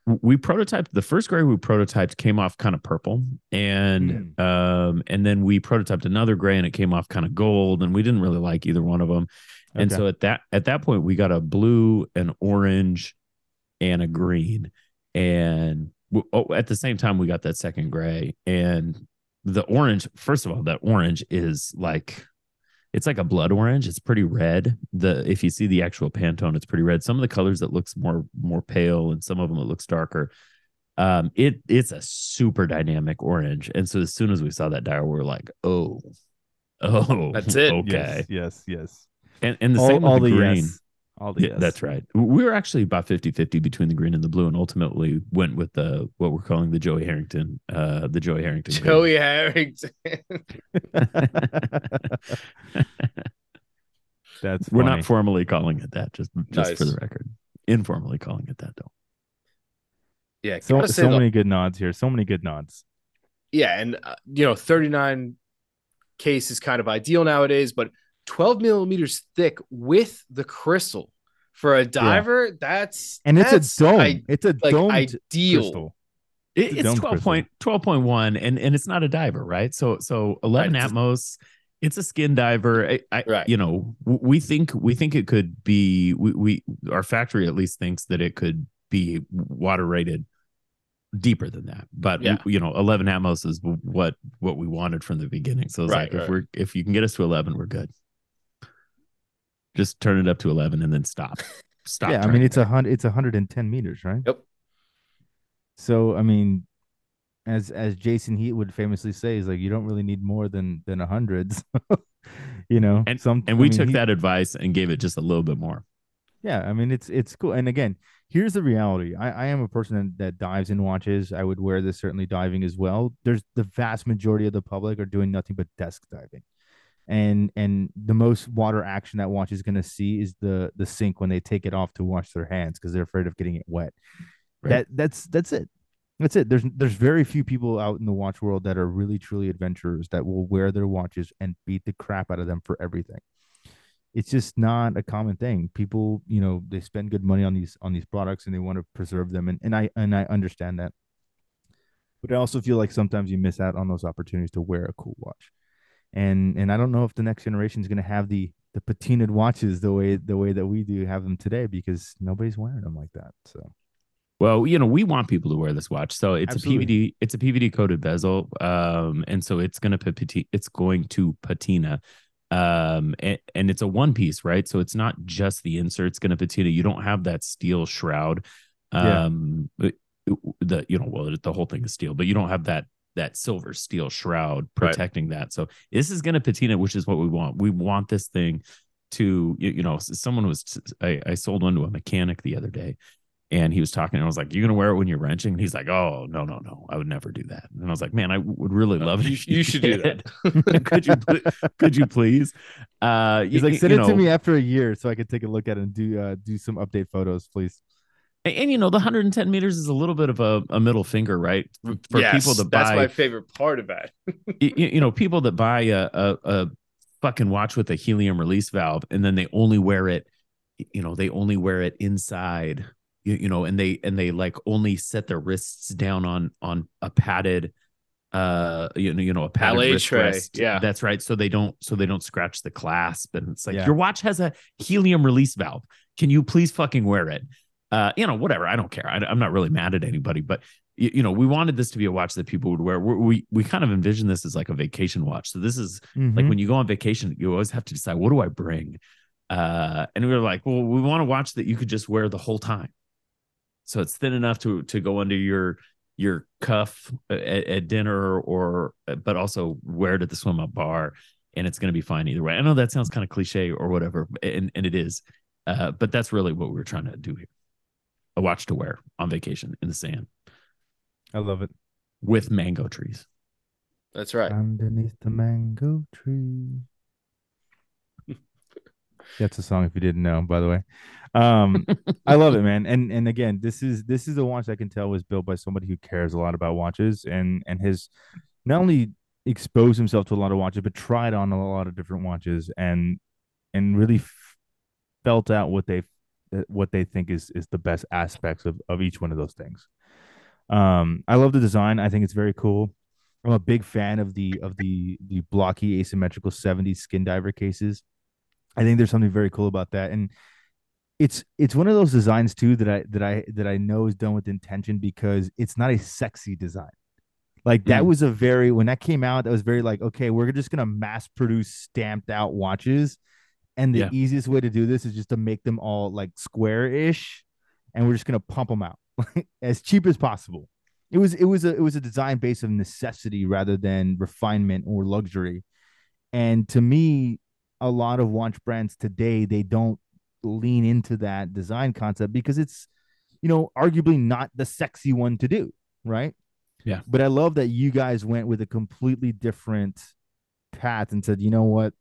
we prototyped the first gray we prototyped came off kind of purple and um and then we prototyped another gray and it came off kind of gold and we didn't really like either one of them and Okay. so at that at that point we got a blue an orange and a green and w- oh, at the same time we got that second gray and the orange first of all that orange is like it's like a blood orange it's pretty red the if you see the actual pantone it's pretty red some of the colors that looks more more pale and some of them it looks darker um it it's a super dynamic orange and so as soon as we saw that dial we are like oh oh That's it. okay Yes, yes, yes. and and the all same all with the, the green yes. All the yeah, yes. that's right. We were actually about 50-50 between the green and the blue, and ultimately went with the what we're calling the Joey Harrington, uh, the Joey Harrington. green. Joey Harrington. That's we're funny. not formally calling it that, just just for the record. Informally calling it that though. yeah, so so though- many good nods here. So many good nods. yeah, and uh, you know, 39 case is kind of ideal nowadays, but 12 millimeters thick with the crystal for a diver, that's And it's a dome. I- it's a like domed ideal. crystal. It, The it's 12 point, 12.1 and and it's not a diver, right? So so 11 Right, it's Atmos, it's a skin diver. I, I Right. you know, we think we think it could be we, we our factory at least thinks that it could be water rated deeper than that. But Yeah. you know, 11 Atmos is what what we wanted from the beginning. So it's Right, like right. if we're if you can get us to 11, we're good. Just turn it up to 11 and then stop. Stop. yeah, I mean it's a hundred. It's hundred and ten meters, right? Yep. So I mean, as as Jason Heaton would famously say, is like you don't really need more than than a hundred. you know, And- some and I we mean, took he- that advice and gave it just a little bit more. Yeah, I mean it's it's cool. And again, here's the reality. I, I am a person that dives in watches. I would wear this certainly diving as well. There's the vast majority of the public are doing nothing but desk diving. And and the most water action that watch is gonna see is the the sink when they take it off to wash their hands because they're afraid of getting it wet. Right. That that's that's it. That's it. There's there's very few people out in the watch world that are really truly adventurers that will wear their watches and beat the crap out of them for everything it's just not a common thing. People, you know, they spend good money on these on these products and they want to preserve them, and, and I and I understand that. But I also feel like sometimes you miss out on those opportunities to wear a cool watch. And and I don't know if the next generation is going to have the the patinaed watches the way the way that we do have them today because nobody's wearing them like that. So Well, you know, we want people to wear this watch. So it's Absolutely. a PVD, it's a PVD coated bezel. Um, and so it's gonna pati- it's going to patina. Um, and, and it's a one piece, right? So it's not just the insert's gonna patina. You don't have that steel shroud. Yeah. Um but the you know, well, the whole thing is steel, but you don't have that that silver steel shroud Right. protecting that. So this is gonna patina, which is what we want. We want this thing to you, you know, someone was I, I sold one to a mechanic the other day and he was talking and I was like, "You're gonna wear it when you're wrenching?" And he's like, "Oh no, no, no, I would never do that." And I was like, "Man, I would really love it. you sh- you should do that. could you pl- could you please?" Uh, he's like, send you it to me after a year so I can take a look at it and do uh, do some update photos, please. And, and, you know, the 110 meters is a little bit of a, a middle finger, right? For, for Yes, people that that's my favorite part of that. y- y- you know, people that buy a, a a fucking watch with a helium release valve and then they only wear it, you know, they only wear it inside, you, you know, and they and they like only set their wrists down on on a padded uh you know you know a padded wrist tray, rest. yeah. that's right so they don't so they don't scratch the clasp and it's like Yeah. your watch has a helium release valve can you please fucking wear it uh you know whatever i don't care. I, i'm not really mad at anybody but you, you know we wanted this to be a watch that people would wear. We we, we kind of envision this as like a vacation watch. So this is Mm-hmm. like when you go on vacation you always have to decide what do i bring? Uh and we were like well we want a watch that you could just wear the whole time. So it's thin enough to to go under your your cuff at, at dinner or but also wear it at the swim up bar and it's going to be fine either way. I know that sounds kind of cliche or whatever and, and it is uh but that's really what we were trying to do here a watch to wear on vacation in the sand I love it. with mango trees That's right. Underneath the mango tree. That's a song if you didn't know, by the way. Um, I love it, man. And and again, this is this is a watch I can tell was built by somebody who cares a lot about watches and and has not only exposed himself to a lot of watches, but tried on a lot of different watches and and really f- felt out what they what they think is is the best aspects of of each one of those things. Um, I love the design. I think it's very cool. I'm a big fan of the of the the blocky asymmetrical 70s skin diver cases. I think there's something very cool about that, and it's it's one of those designs too that I that I that I know is done with intention because it's not a sexy design. Like that Mm. was a very when that came out, that was very like okay, we're just gonna mass produce stamped out watches, and the Yeah. easiest way to do this is just to make them all like square ish, and we're just gonna pump them out as cheap as possible it was it was a it was a design based of necessity rather than refinement or luxury and to me a lot of watch brands today they don't lean into that design concept because it's you know arguably not the sexy one to do right Yeah. but i love that you guys went with a completely different path and said you know what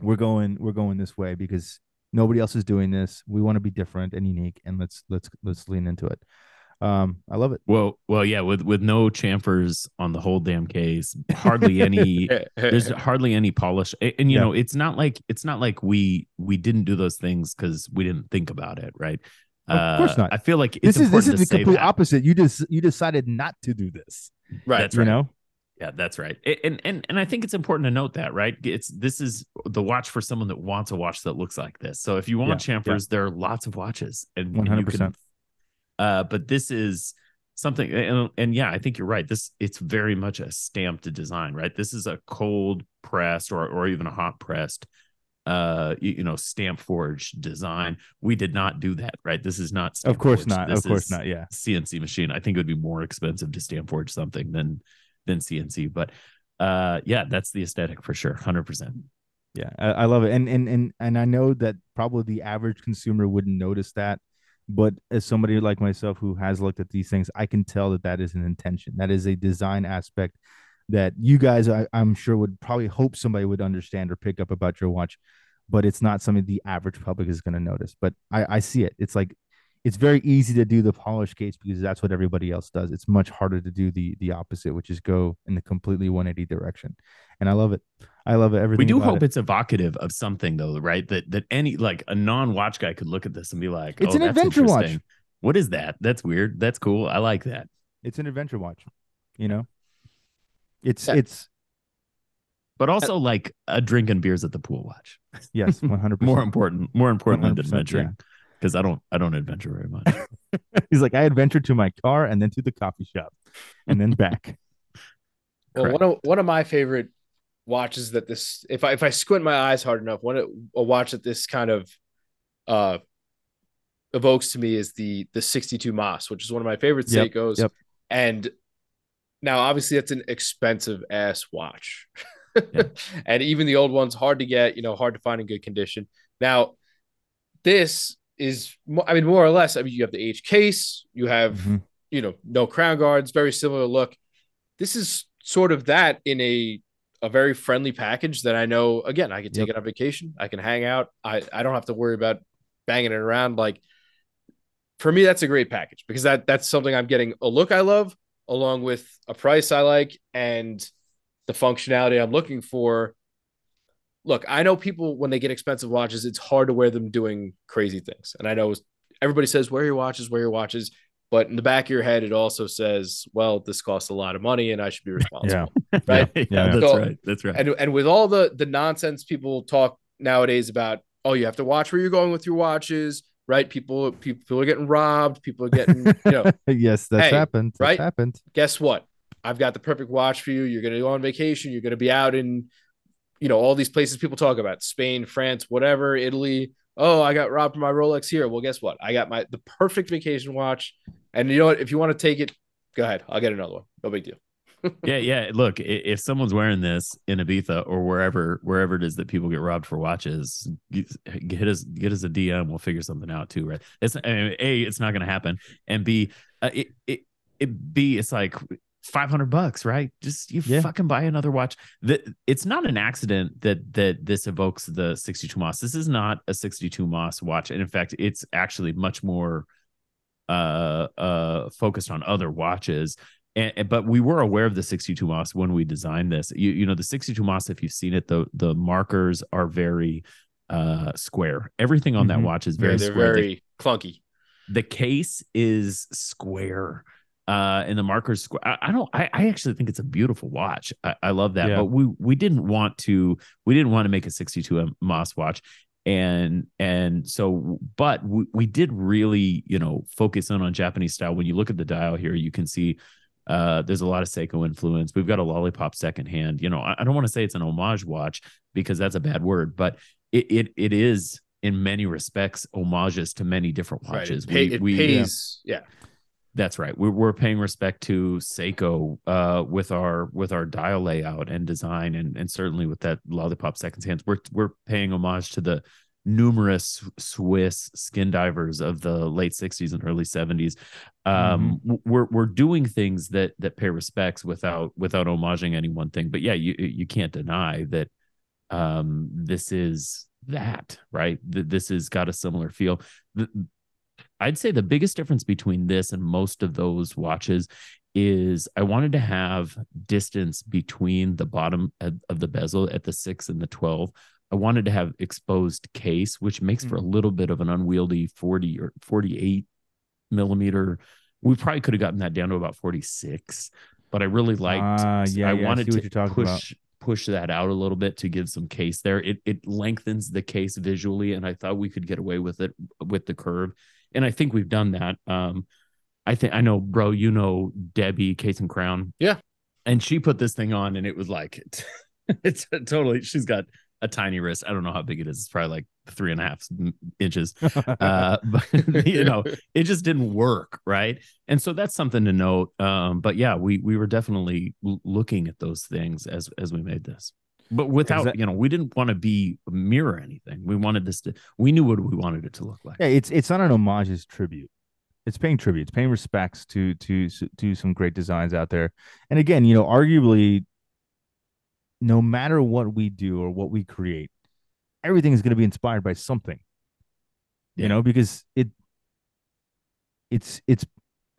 we're going we're going this way because nobody else is doing this we want to be different and unique and let's let's let's lean into it um i love it well well yeah with with no chamfers on the whole damn case hardly any there's hardly any polish A- and, you Yeah. know it's not like it's not like we we didn't do those things because we didn't think about it right Of course Uh, not. i feel like it's this is this is the complete that. opposite you just you decided not to do this right. That's you right. know yeah that's right. And and and i think it's important to note that right? It's this is the watch for someone that wants a watch that looks like this. So if you want Yeah, chamfers there are lots of watches and, and 100%. can uh but this is something and, and yeah i think you're right. This it's very much a stamped design right? This is a cold pressed or or even a hot pressed uh you, you know stamp forge design. We did not do that right? This is not of course forged. not. This of course not. Yeah. Cnc machine. I think it would be more expensive to stamp forge something than than cnc but uh yeah that's the aesthetic for sure 100% yeah I, I love it. And and and and i know that probably the average consumer wouldn't notice that but as somebody like myself who has looked at these things i can tell that that is an intention. That is a design aspect that you guys I, i'm sure would probably hope somebody would understand or pick up about your watch but it's not something the average public is going to notice. But i i see it. It's like it's very easy to do the polish case because that's what everybody else does it's much harder to do the the opposite which is go in the completely 180 direction and i love it i love it everything we do hope it. it's evocative of something though right that that any like a non-watch guy could look at this and be like It's oh, an that's adventure watch. what is that that's weird that's cool i like that It's an adventure watch. You know, it's Yeah. it's But also like a drinking beers at the pool watch. yes, one hundred More important, more important than 100%, adventuring. Because I don't I don't adventure very much. He's like, I adventure to my car and then to the coffee shop, and then back. Well, Correct. one of one of my favorite watches that this, if I if I squint my eyes hard enough, one of- a watch that this kind of uh evokes to me is the the 62 MAS, which is one of my favorite Yep, Seikos. yep. And now, obviously, that's an expensive ass watch, Yeah. and even the old ones hard to get. You know, hard to find in good condition. Now, this is, I mean, more or less. I mean, you have the H case, you have Mhm. you know, no crown guards, very similar look. This is sort of that in a a very friendly package that I know again, I can take Yep. it on vacation, I can hang out. I I don't have to worry about banging it around like for me that's a great package because that that's something I'm getting a look I love along with a price I like and the functionality I'm looking for. Look, I know people when they get expensive watches, it's hard to wear them doing crazy things. And I know everybody says wear your watches, wear your watches. But in the back of your head, it also says, well, this costs a lot of money and I should be responsible. Right? yeah, Yeah. that's So- right. That's right. And and with all the the nonsense people talk nowadays about, oh, you have to watch where you're going with your watches, right? People people are getting robbed, people are getting, you know, yes, that's Hey, happened. That's right? happened. guess what? I've got the perfect watch for you. You're going to go on vacation. You're going to be out in, you know, all these places people talk about Spain, France, whatever, Italy. Oh, I got robbed my Rolex here. Well, guess what? I got my the perfect vacation watch. And you know what? If you want to take it, go ahead. I'll get another one. No big deal. yeah, yeah. Look, if someone's wearing this in Ibiza or wherever wherever it is that people get robbed for watches, get us get us a DM. We'll figure something out too, right? It's a, it's not going to happen, and b, uh, it, it it b, it's like five hundred bucks, right? Just you Yeah. fucking buy another watch. That it's not an accident that that this evokes the sixty two MAS. This is not a sixty two MAS watch, and in fact, it's actually much more uh uh focused on other watches and, and- but we were aware of the 62 MAS when we designed this you, you know the 62 MAS if you've seen it the the markers are very uh square everything on that Mhm. watch is Very, they're square The- very clunky. the case is square uh and the markers square I, I don't I, I actually think it's a beautiful watch I, I love that Yeah. but we we didn't want to we didn't want to make a 62 M- MAS watch and and so but we, we did really you know focus in on japanese style when you look at the dial here you can see uh there's a lot of seiko influence we've got a lollipop second hand you know i, I don't want to say it's an homage watch because that's a bad word but it it, it is in many respects homages to many different Right. watches It, pay, we, it we, pays. Yeah. That's right. We're we're paying respect to Seiko uh, with our with our dial layout and design, and and certainly with that lollipop seconds hands. We're we're paying homage to the numerous Swiss skin divers of the late '60s and early '70s. Um, w- We're we're doing things that that pay respects without without homaging any one thing. But yeah, you you can't deny that um, this is that right. Th- This has got a similar feel. The, I'd say the biggest difference between this and most of those watches is I wanted to have distance between the bottom of the bezel at the six and the 12. I wanted to have exposed case, which makes for a little bit of an unwieldy 40 or 48 millimeter. We probably could have gotten that down to about 46, but I really liked, Ah, yeah, I yeah, wanted what to push, about. push that out a little bit to give some case there. It, it lengthens the case visually, and I thought we could get away with it with the curve and I think we've done that. Um, I think I know, bro. You know Debbie Case and Crown, Yeah. and she put this thing on, and it was like, it's totally. She's got a tiny wrist. I don't know how big it is. It's probably like three and a half inches. Uh, but you know, it just didn't work, right? And so that's something to note. Um, but yeah, we we were definitely looking at those things as as we made this. But without, that- you know, we didn't want to be a mirror anything. We wanted this to. We knew what we wanted it to look like. Yeah, it's it's not an homage, it's tribute. It's paying tribute. It's paying respects to to to some great designs out there. And again, you know, arguably, no matter what we do or what we create, everything is going to be inspired by something. Yeah. You know, because it it's it's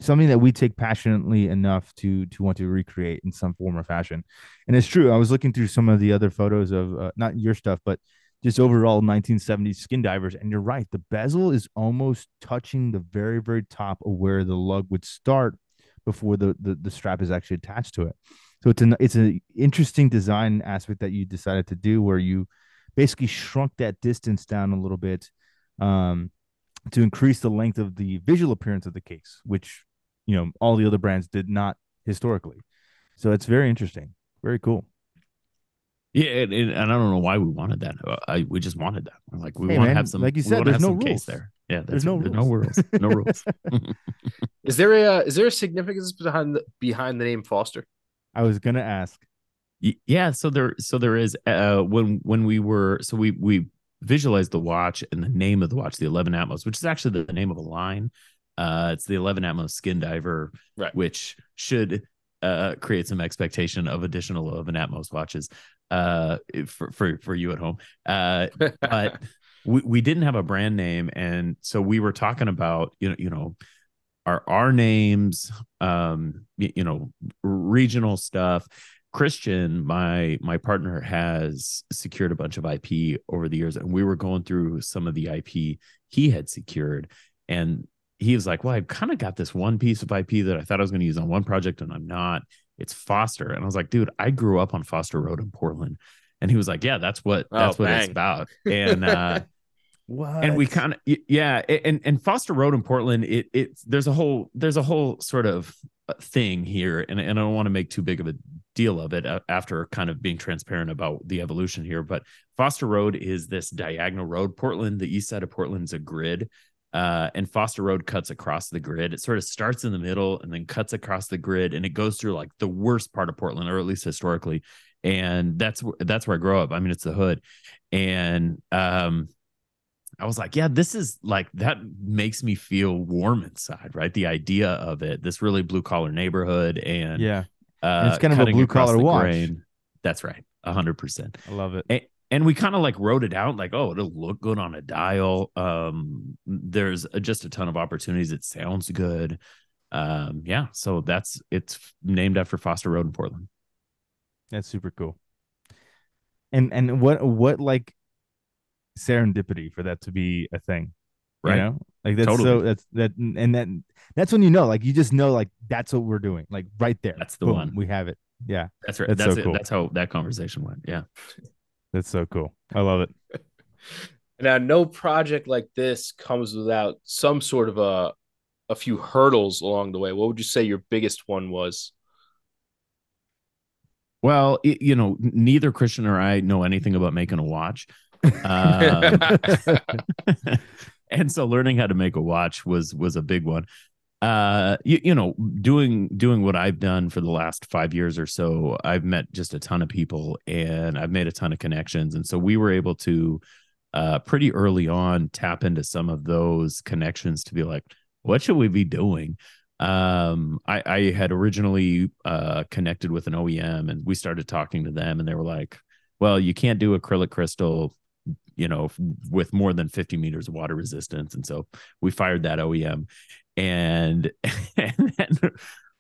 something that we take passionately enough to to want to recreate in some form or fashion. And it's true. I was looking through some of the other photos of uh, not your stuff, but just overall 1970s skin divers. And you're right, the bezel is almost touching the very, very top of where the lug would start, before the, the the strap is actually attached to it. So it's an it's an interesting design aspect that you decided to do where you basically shrunk that distance down a little bit um, to increase the length of the visual appearance of the case, which you know all the other brands did not historically. So it's very interesting, very cool. Yeah, and, and I don't know why we wanted that. Uh, I, we just wanted that. Like we Hey, want to have some. like you said, there's no rules. case there. Yeah, There's that's no it. no rules. rules. No rules. Is there a uh, is there a significance behind the behind the name Foster? I was gonna ask. Yeah so there so there is uh when when we were so we we visualized the watch and the name of the watch the 11 atmos which is actually the name of a line uh it's the 11 atmos skin diver Right. which should uh create some expectation of additional 11 atmos watches uh for for, for you at home uh but we, we didn't have a brand name and so we were talking about you know you know our our names um y- you know regional stuff christian my my partner has secured a bunch of ip over the years and we were going through some of the ip he had secured and he was like well i've kind of got this one piece of ip that i thought i was going to use on one project and i'm not. It's foster. And i was like dude i grew up on foster road in portland. And he was like yeah that's what Oh, that's what it's about. And uh What? and we kind of yeah and and foster road in portland it it's there's a whole there's a whole sort of uh, thing here and, and i don't want to make too big of a deal of it uh, after kind of being transparent about the evolution here but foster road is this diagonal road. Portland the east side of portland's a grid uh, and foster road cuts across the grid it sort of starts in the middle and then cuts across the grid and it goes through like the worst part of portland or at least historically and that's that's where i grow up i mean it's the hood and um I was like, yeah, this is like that makes me feel warm inside, right? The idea of it, this really blue collar neighborhood, and yeah, uh, it's kind of a blue-collar the watch. grain. That's right, a hundred percent. I love it. And, and we kind of like wrote it out, like, oh, it'll look good on a dial. Um, there's a, just a ton of opportunities. It sounds good. Um, yeah, so that's it's named after Foster Road in Portland. That's super cool. And and what what like serendipity for that to be a thing, Right. You know, like that's Totally. so that's that and that that's when you know, like you just know, like that's what we're doing, like right there. That's the Boom, one. We have it. Yeah, That's right. That's That's, so it. cool. That's how that conversation went. Yeah. That's so cool. I love it. Now, no project like this comes without some sort of a a few hurdles along the way. What would you say your biggest one was? Well, it, you know, neither Christian or I know anything about making a watch. Um, and so learning how to make a watch was was a big one. Uh you, you know, doing doing what I've done for the last 5 years or so, I've met just a ton of people and I've made a ton of connections and so we were able to uh pretty early on tap into some of those connections to be like what should we be doing? um I, I had originally uh connected with an OEM and we started talking to them and they were like, well, you can't do acrylic crystal, you know, with more than 50 meters of water resistance. And so we fired that OEM and and then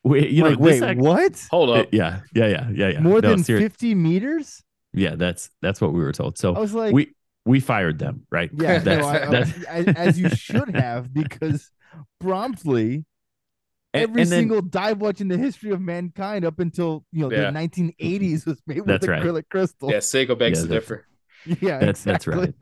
we you like, know this wait, act- what? Hold up. yeah, yeah, yeah, yeah, yeah. More No, than seri- fifty meters? Yeah, that's that's what we were told. so I So was like, we we fired them, right? yeah, that's, I- I- that's as, as you should have, because promptly every and then- single dive watch in the history of mankind up until you know Yeah. the 1980s was made with That's right. acrylic crystal. Yeah, Seiko begs Yeah, to differ. Yeah, that's that's right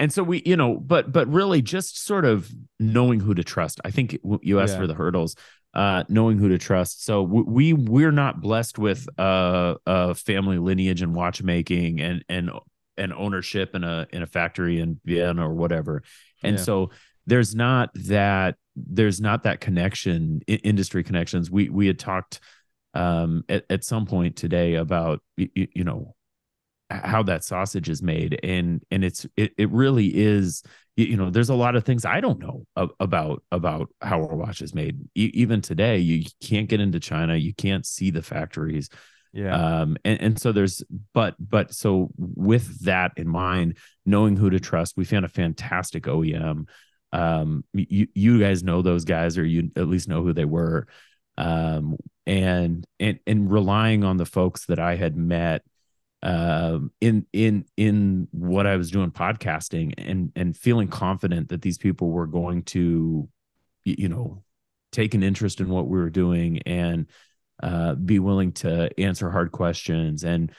and so we you know but but really just sort of knowing who to trust i think you asked Yeah. for the hurdles uh knowing who to trust so we we're not blessed with uh a family lineage and watchmaking and and and ownership in a in a factory in vienna or whatever and Yeah. so there's not that there's not that connection industry connections we we had talked um at, at some point today about y- y- you know how that sausage is made. And and it's it, it really is you, know there's a lot of things i don't know a- about about how our watch is made. E- even today you can't get into china. You can't see the factories. Yeah. um and, and so there's but but so with that in mind knowing who to trust we found a fantastic oem um you you guys know those guys or you at least know who they were. Um and and and relying on the folks that i had met um in in in what i was doing podcasting and and feeling confident that these people were going to you know take an interest in what we were doing and uh, be willing to answer hard questions and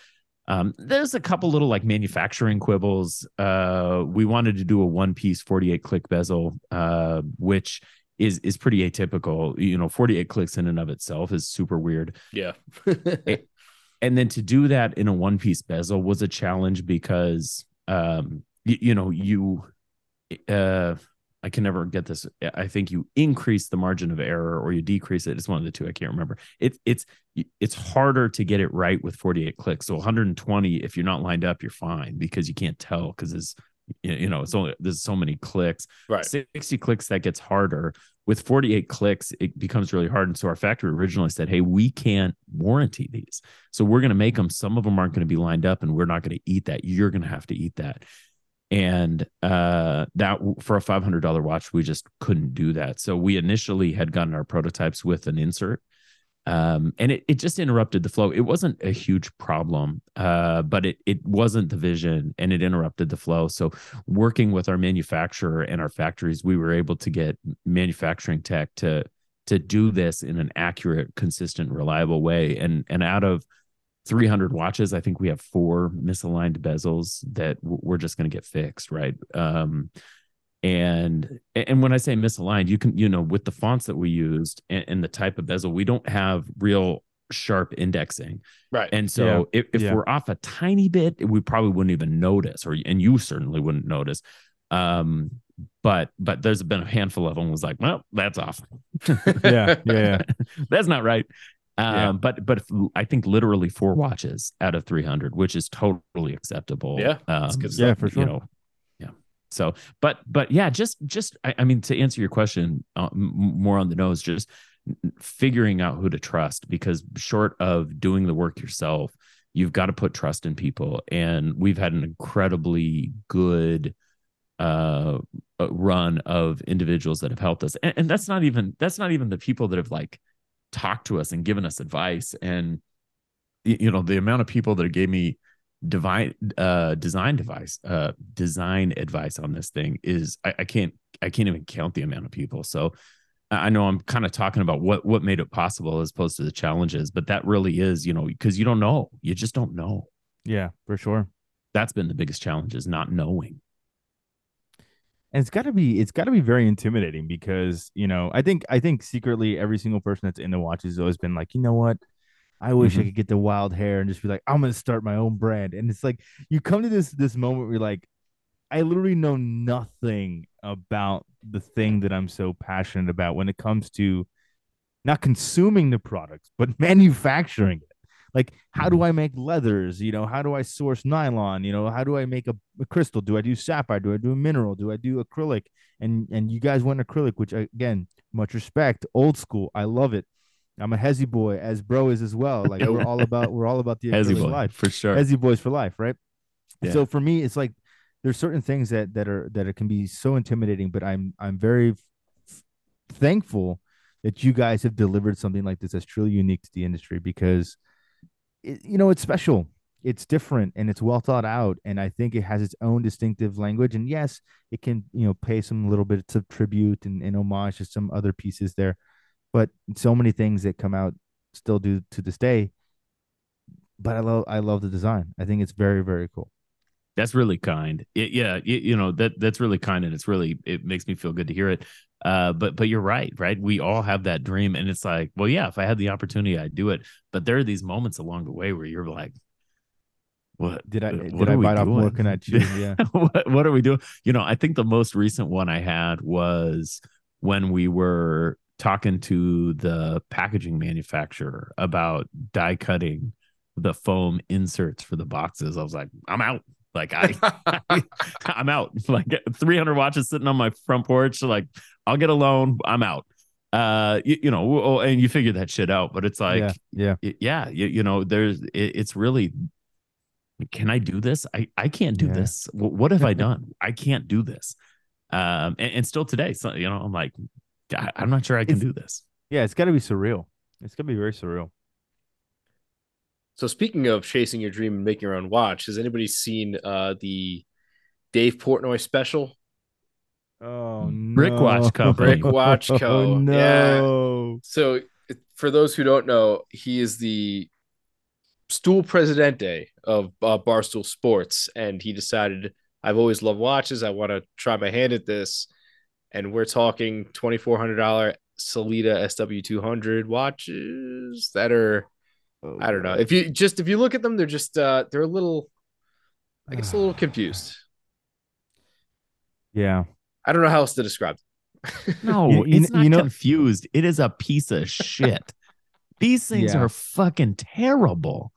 um, there's a couple little like manufacturing quibbles. Uh, we wanted to do a one piece 48 click bezel, uh, which is is pretty atypical. You know, 48 clicks in and of itself is super weird. Yeah. And then to do that in a one piece bezel was a challenge because um, you, you know, you uh I can never get this. I think you increase the margin of error or you decrease it. It's one of the two. I can't remember. It, it's it's harder to get it right with 48 clicks. So 120, if you're not lined up, you're fine because you can't tell because it's you know it's only there's so many clicks. Right. 60 clicks that gets harder. With 48 clicks, it becomes really hard. And so our factory originally said, "Hey, we can't warranty these, so we're going to make them. Some of them aren't going to be lined up, and we're not going to eat that. You're going to have to eat that." and uh that for a $500 watch we just couldn't do that so we initially had gotten our prototypes with an insert um and it, it just interrupted the flow. It wasn't a huge problem uh but it it wasn't the vision and it interrupted the flow. So working with our manufacturer and our factories we were able to get manufacturing tech to to do this in an accurate consistent reliable way. And and out of 300 watches i think we have four misaligned bezels that we're just going to get fixed right? Um and and when i say misaligned you can you know with the fonts that we used and, and the type of bezel we don't have real sharp indexing right and so yeah. if, if yeah. we're off a tiny bit we probably wouldn't even notice or and you certainly wouldn't notice um but but there's been a handful of them was like well that's off yeah yeah that's not right um, Yeah. but but if, I think literally four watches out of 300, which is totally acceptable. Yeah, um, that's yeah stuff. for sure You know, yeah. So, but but yeah, just just I, I mean to answer your question uh, m- more on the nose, just figuring out who to trust because short of doing the work yourself, you've got to put trust in people, and we've had an incredibly good uh uh, run of individuals that have helped us. And, and that's not even that's not even the people that have like talked to us and given us advice. And you know the amount of people that gave me divine uh design device uh design advice on this thing is I, I can't i can't even count the amount of people. So i know i'm kind of talking about what what made it possible as opposed to the challenges but that really is you know because you don't know. You just don't know. Yeah for sure. That's been the biggest challenge is not knowing. And it's got to be it's got to be very intimidating because you know i think i think secretly every single person that's in the watches has always been like you know what i wish i Mhm. could get the wild hair and just be like i'm gonna start my own brand. And it's like you come to this this moment where you're like i literally know nothing about the thing that i'm so passionate about when it comes to not consuming the products but manufacturing it. Like how do i make leathers? You know how do i source nylon? You know how do i make a, a crystal? Do i do sapphire? Do i do a mineral? Do i do acrylic? And and you guys went acrylic which again much respect old school i love it i'm a hezzy boy as bro is as well. Like we're all about we're all about the Hezzy boy, life. for sure. Hezzy boys for life right? Yeah. so for me it's like there's certain things that that are that it can be so intimidating but i'm i'm very f- thankful that you guys have delivered something like this that's truly unique to the industry because it, you know it's special. It's different and it's well thought out and i think it has its own distinctive language. And yes it can you know pay some little bits of tribute and, and homage to some other pieces there but so many things that come out still do to this day but i love i love the design i think it's very very cool That's really kind. It, yeah, you, you know that that's really kind, and it's really it makes me feel good to hear it. Uh, but but you're right, right? We all have that dream, and it's like, well, yeah, if I had the opportunity, I'd do it. But there are these moments along the way where you're like, what did i what did i bite off more can i chew yeah what, what are we doing? You know, I think the most recent one I had was when we were talking to the packaging manufacturer about die cutting the foam inserts for the boxes. I was like, I'm out. Like I, I'm out. Like 300 watches sitting on my front porch. Like I'll get a loan. I'm out. Uh, you, you know, oh, and you figure that shit out. But it's like, yeah yeah yeah, you, you know, there's it, it's really can I do this? I I can't do Yeah. this. Wh- What have I done? I can't do this. Um, and, and still today, so you know, I'm like, I, I'm not sure I can It's- do this. yeah it's got to be surreal it's gonna be very surreal So speaking of chasing your dream and making your own watch, has anybody seen uh the Dave Portnoy special? Oh no. Brick Watch Company. Brick Watch Co. Oh, no. So, for those who don't know, he is the stool presidente of uh, Barstool Sports, and he decided, I've always loved watches. I want to try my hand at this. And we're talking $2,400 Sellita SW200 watches that are, Oh, I don't know. If you just, if you look at them, they're just, uh, they're a little, I guess a little confused. Yeah. I don't know how else to describe them. No, You- you it's kn- not you know- confused. It is a piece of shit. These things Yeah. are fucking terrible.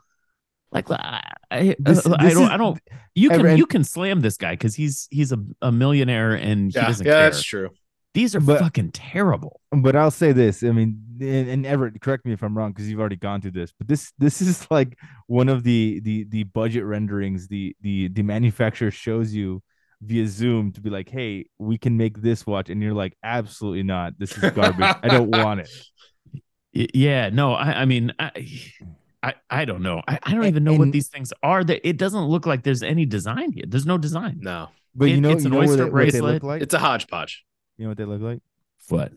Like I, I, This- I this don't, is- I don't. You can, and- you can slam this guy because he's he's a, a millionaire and he yeah, doesn't yeah, care. that's true. These are But- fucking terrible. But I'll say this. I mean, and, and Everett, correct me if I'm wrong because you've already gone through this. But this this is like one of the the the budget renderings the the the manufacturer shows you via Zoom to be like, hey, we can make this watch, and you're like, absolutely not. This is garbage. I don't want it. Yeah, no, I, I mean, I, I, I don't know. I, I don't A- even know what these things are. That it doesn't look like there's any design here. There's no design. No, But It- you know, it's you an know what, oyster they, what they look bracelet. like. it's a hodgepodge. You know what they look like? What?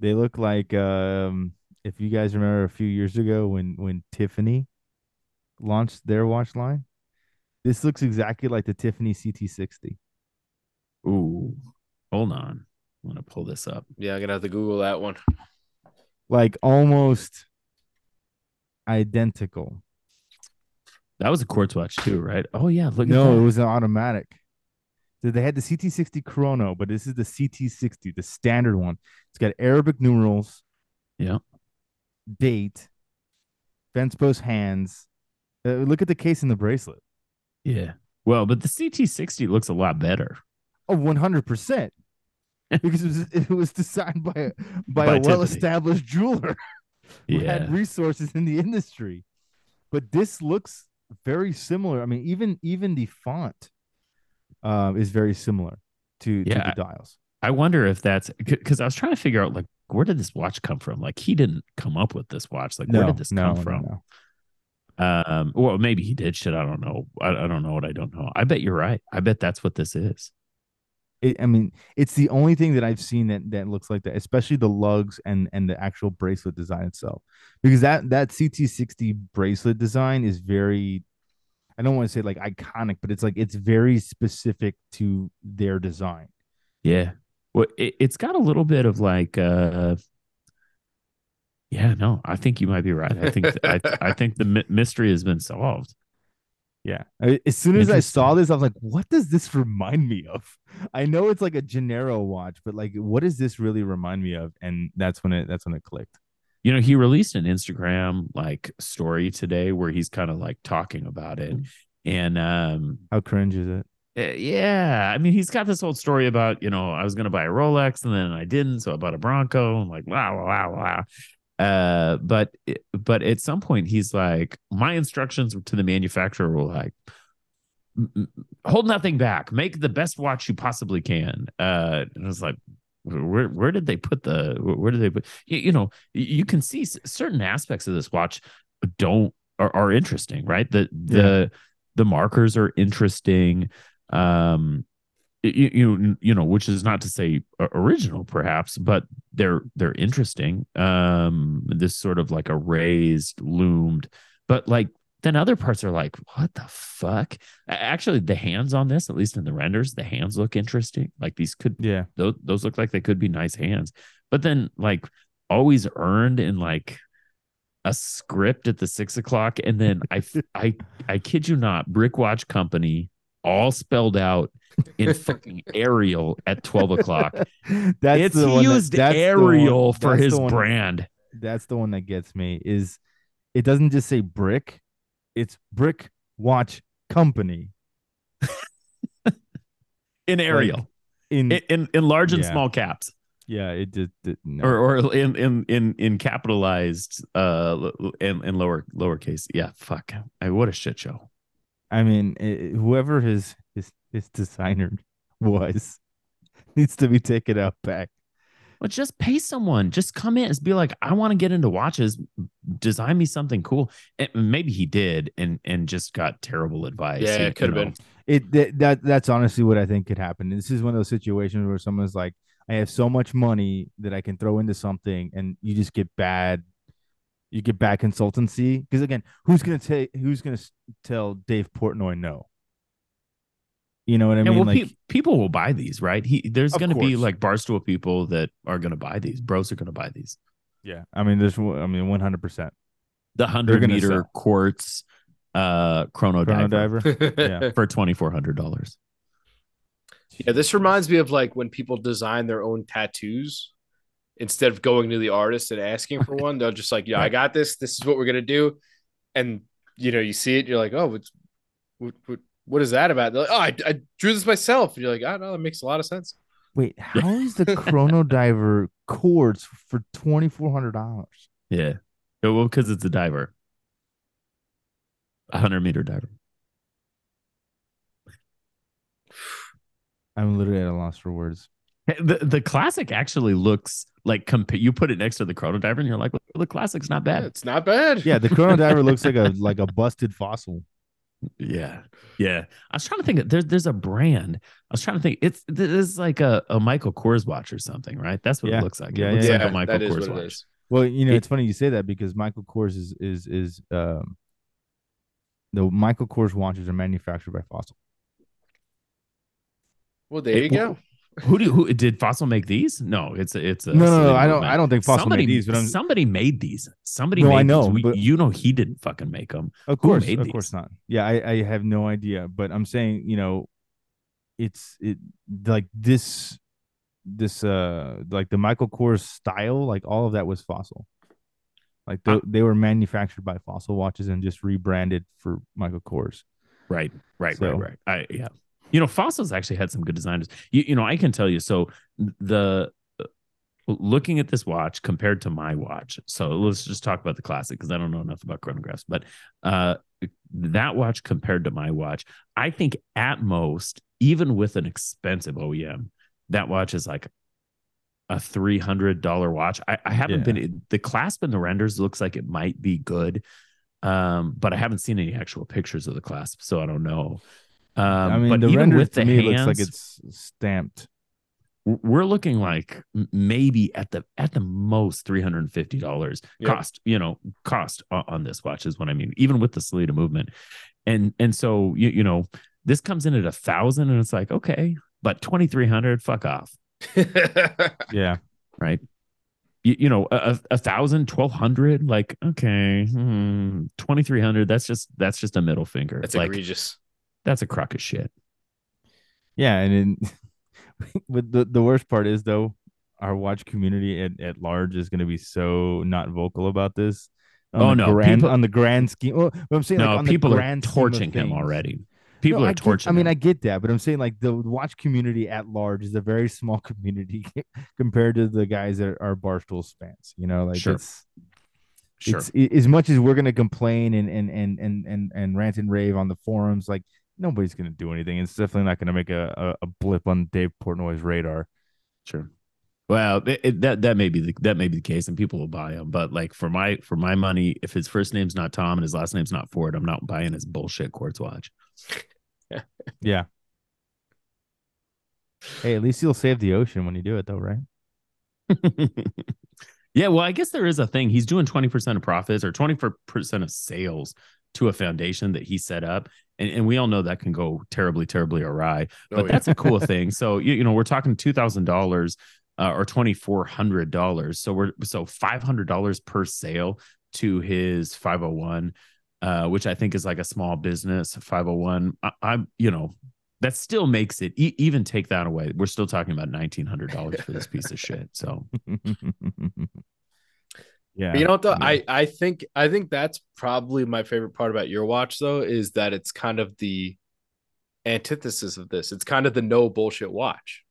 They look like um if you guys remember a few years ago when when Tiffany launched their watch line. This looks exactly like the Tiffany CT60. Ooh, hold on. I'm gonna pull this up. Yeah, I'm gonna have to Google that one. Like almost identical. That was a quartz watch too, right? Oh yeah, look no, it was an automatic. So they had the CT60 Chrono, but this is the CT60, the standard one. It's got Arabic numerals. Yeah. Date. Fence post hands. Uh, look at the case in the bracelet. yeah. Well, but the CT60 looks a lot better. Oh, 100%. because it was, it was designed by a, by, By a well-established jeweler who Yeah. had resources in the industry. But this looks very similar. I mean, even even the font um, is very similar to, to the dials. I wonder if that's because I was trying to figure out like where did this watch come from? Like he didn't come up with this watch. Like where did this come from? no. Um, well, maybe he did. Shit, I don't know. I, I don't know what I don't know. I bet you're right. I bet that's what this is. It, I mean, it's the only thing that I've seen that that looks like that, especially the lugs and and the actual bracelet design itself. Because that that CT60 bracelet design is very I don't want to say like iconic, but it's like it's very specific to their design. Yeah. Well, it, it's got a little bit of like, uh, yeah, no, I think you might be right. I think I, I think the mystery has been solved. Yeah. As soon as I saw this, I was like, what does this remind me of? I know it's like a Gennaro watch, but like what does this really remind me of? And that's when it that's when it clicked. You know, he released an Instagram like story today where he's kind of like talking about it, and um, How cringe is it? Uh, yeah, I mean, he's got this whole story about, you know, I was going to buy a Rolex and then I didn't, so I bought a Bronco. I'm like, wow, wow, wow. Uh, but but at some point, he's like, my instructions to the manufacturer were like, "M- m- hold nothing back, make the best watch you possibly can. Uh, and I was like, where where did they put the where did they put you, you know you can see certain aspects of this watch don't are, are interesting right? The the the markers are interesting. Um you, you you know which is not to say original perhaps but they're they're interesting. Um this sort of like a raised loomed but like then other parts are like what the fuck? Actually the hands on this at least in the renders the hands look interesting. Like these could Yeah. those those look like they could be nice hands. But then like always earned in like a script at the six o'clock and then i i i kid you not brick watch company all spelled out in fucking Arial at 12 o'clock. that's it's the he one that- used Arial one- for his one- brand. That's the one that gets me. Is it doesn't just say brick, it's brick watch company In Arial. in, in, in in large and Yeah. small caps. yeah. It did, it, no. Or or in in in in capitalized uh in, in lower lowercase. Yeah, fuck. I, what a shit show. I mean, i whoever his his his designer was needs to be taken out back Well, just pay someone. Just come in and be like, I want to get into watches. Design me something cool. And maybe he did, and and just got terrible advice. Yeah, it could have been. It that, that that's honestly what I think could happen. This is one of those situations where someone's like, I have so much money that I can throw into something, and you just get bad. You get bad consultancy because again, who's gonna tell who's gonna tell Dave Portnoy no? You know what I Yeah, mean? well, like, pe- people will buy these, right? He there's going to be like barstool people that are going to buy these. Bros are going to buy these. yeah, I mean, there's, I mean, one hundred percent. The hundred meter sell. quartz uh chrono, Chrono diver, diver. Yeah. for twenty four hundred dollars. Yeah, this reminds me of like when people design their own tattoos instead of going to the artist and asking for one, they're just like, "Yeah, I got this. This is what we're gonna do," and you know, you see it, you're like, "Oh, what's, what, what, what is that about?" They're like, "Oh, I, I drew this myself," and you're like, "Oh, no, that makes a lot of sense." Wait, how is the Chrono Diver quartz for twenty four hundred dollars? Yeah. Yeah, Well, because it's a diver. A hundred meter diver. I'm literally at a loss for words. Hey, The the classic actually looks like compa- you put it next to the chrono diver and you're like, well, the classic's not Yeah, bad. it's not bad. Yeah, the Chrono Diver looks like a like a busted fossil. Yeah. Yeah. I was trying to think there's there's a brand. I was trying to think it's this is like a, a Michael Kors watch or something, right? That's what Yeah. it looks like. Yeah, it looks yeah, like yeah, a Michael that is Kors watch. Well, you know, It- it's funny you say that because Michael Kors is is is um the Michael Kors watches are manufactured by Fossil. Well, there you It- go. Who do who did Fossil make these? No, it's a it's a No, no, no. I don't. I don't think Fossil somebody made these, but I'm, somebody made these. Somebody No, made I know, these. But- you know he didn't fucking make them. of course, of course not. Yeah, I, I have no idea, but I'm saying, you know, it's it like this, this uh, like the Michael Kors style, like all of that was Fossil. Like Uh, they, they were manufactured by Fossil watches and just rebranded for Michael Kors. Right, right, So- right, right. I yeah. You know, Fossils actually had some good designers. You, you know, I can tell you. So the uh, looking at this watch compared to my watch. So let's just talk about the classic because I don't know enough about chronographs. But uh, that watch compared to my watch, I think at most, even with an expensive OEM, that watch is like a three hundred dollar watch. I, I haven't Yeah. been the clasp and the renders looks like it might be good, um, but I haven't seen any actual pictures of the clasp, so I don't know. Um, I mean, but the even render with to the me hands, looks like it's stamped. we're looking like maybe at the at the most three hundred and fifty dollars Yep. cost. You know, cost on, on this watch is what I mean. Even with the Sellita movement, and and so you you know this comes in at a thousand, and it's like okay, but twenty three hundred, fuck off, Yeah, right? You, you know, a, a a thousand, twelve hundred, like okay, hmm, twenty three hundred. That's just that's just a middle finger. That's like egregious. That's a crock of shit. yeah, and then, but the the worst part is though, our watch community at, at large is going to be so not vocal about this. Oh, no, grand, people- on the grand scheme. Well, but I'm saying No, like on people the are torching him already. People No, are I get- torching. I mean. I get that, but I'm saying like the watch community at large is a very small community compared to the guys that are barstool fans. You know, like Sure. it's sure. it's as much as we're gonna complain and and and and and and rant and rave on the forums, like nobody's gonna do anything. It's definitely not gonna make a a, a blip on Dave Portnoy's radar. Sure. Well, it, it- that that may be the that may be the case, and people will buy him. But like for my for my money, if his first name's not Tom and his last name's not Ford, I'm not buying his bullshit quartz watch. Yeah. Hey, at least you'll save the ocean when you do it, though, right? yeah, well, I guess there is a thing. He's doing 20% of profits or twenty four percent of sales to a foundation that he set up. And, and we all know that can go terribly, terribly awry. But Oh, yeah. that's a cool thing. So you, you know, we're talking two thousand dollars uh, or twenty four hundred dollars. So we're so five hundred dollars per sale to his five hundred one, uh, which I think is like a small business five hundred one. I'm you know that still makes it e- even take that away. We're still talking about nineteen hundred dollars for this piece of shit. So yeah. But you know what though? Yeah. I I think I think that's probably my favorite part about your watch though is that it's kind of the antithesis of this. It's kind of the no bullshit watch.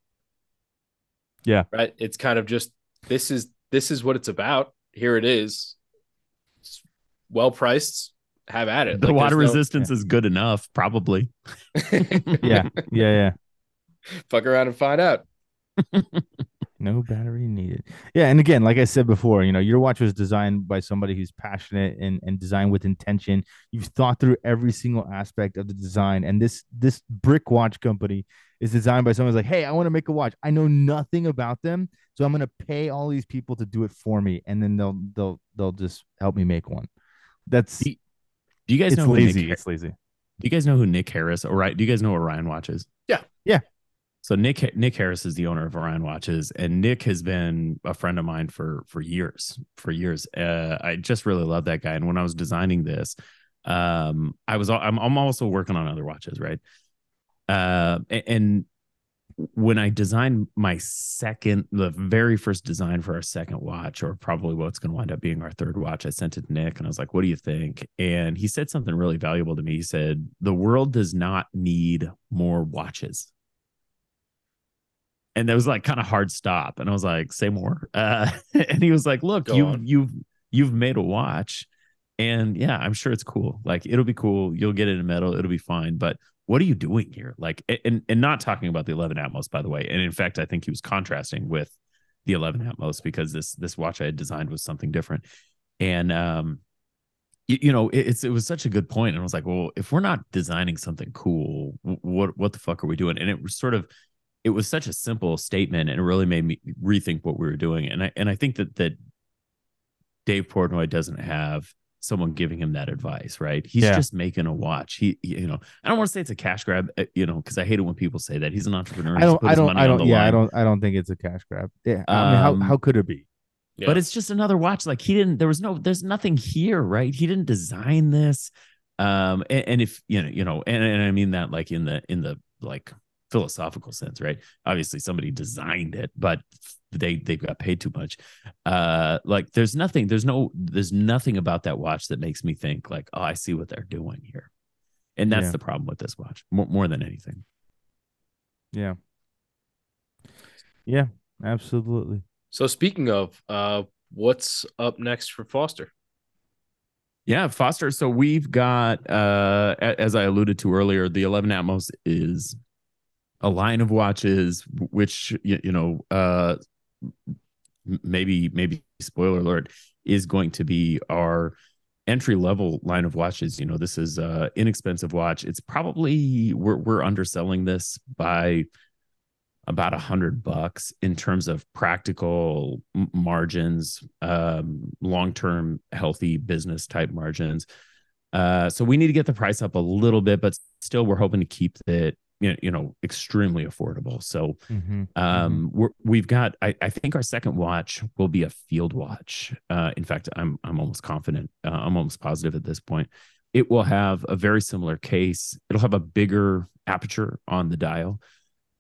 Yeah. Right? It's kind of just this is this is what it's about. Here it is. It's well priced. Have at it. the Like, water there's no- resistance is good enough, probably. yeah. Yeah. Yeah. Fuck around and find out. No, No battery needed. Yeah, and again, like I said before, you know, your watch was designed by somebody who's passionate and and designed with intention. You've thought through every single aspect of the design, and this this brick watch company is designed by someone who's like, hey, I want to make a watch. I know nothing about them, so I'm gonna pay all these people to do it for me, and then they'll they'll they'll just help me make one. That's Do Do you guys it's know lazy. Nick, It's lazy. Do you guys know who Nick Harris? Or right? Do you guys know what Orion watches? Yeah. Yeah. So Nick Nick Harris is the owner of Orion Watches, and Nick has been a friend of mine for for years. For years, uh, I just really love that guy. And when I was designing this, um, I was I'm I'm also working on other watches, right? Uh, and when I designed my second, the very first design for our second watch, or probably what's going to wind up being our third watch, I sent it to Nick and I was like, what do you think? And he said something really valuable to me. He said, the world does not need more watches. And that was like kind of hard stop. And I was like, say more. Uh, and he was like, look, Go you, on. you've, you've made a watch and yeah, I'm sure it's cool. Like it'll be cool. You'll get it in metal. It'll be fine. But what are you doing here? Like, and and not talking about the 11 Atmos, by the way. And in fact, I think he was contrasting with the 11 Atmos because this this watch I had designed was something different. And um, you, you know, it, it's it was such a good point. And I was like, well, if we're not designing something cool, what what the fuck are we doing? And it was sort of it was such a simple statement, and it really made me rethink what we were doing. And I and I think that that Dave Portnoy doesn't have someone giving him that advice, right? He's Yeah. just making a watch. He, he- you know, I don't want to say it's a cash grab, uh, you know, because I hate it when people say that. He's an entrepreneur. I don't. I don't. I don't. the Yeah, I don't. I don't think it's a cash grab. Yeah. I mean, how Um, how could it be? Yeah. But it's just another watch. Like he didn't. There was no. There's nothing here, right? He didn't design this. Um, and, and if you know, you know, and, and I mean that like in the in the like philosophical sense, right? Obviously, somebody designed it, but they they got paid too much. Uh, like there's nothing. There's no. There's nothing about that watch that makes me think like, oh, I see what they're doing here. And that's Yeah. the problem with this watch, more, more than anything. Yeah. Yeah. Absolutely. So speaking of, uh, what's up next for Foster? Yeah, Foster. So we've got, uh, as I alluded to earlier, the 11 Atmos is a line of watches, which you, you know, uh, maybe maybe spoiler alert is going to be our entry level line of watches. You know, this is a inexpensive watch. It's probably we're we're underselling this by about a hundred bucks in terms of practical margins, um, long term healthy business type margins. Uh, so we need to get the price up a little bit, but still we're hoping to keep it you know, you know extremely affordable. So Mm-hmm. um, we're, we've got I, I think our second watch will be a field watch. Uh, in fact, I'm I'm almost confident. Uh, I'm almost positive at this point. It will have a very similar case. It'll have a bigger aperture on the dial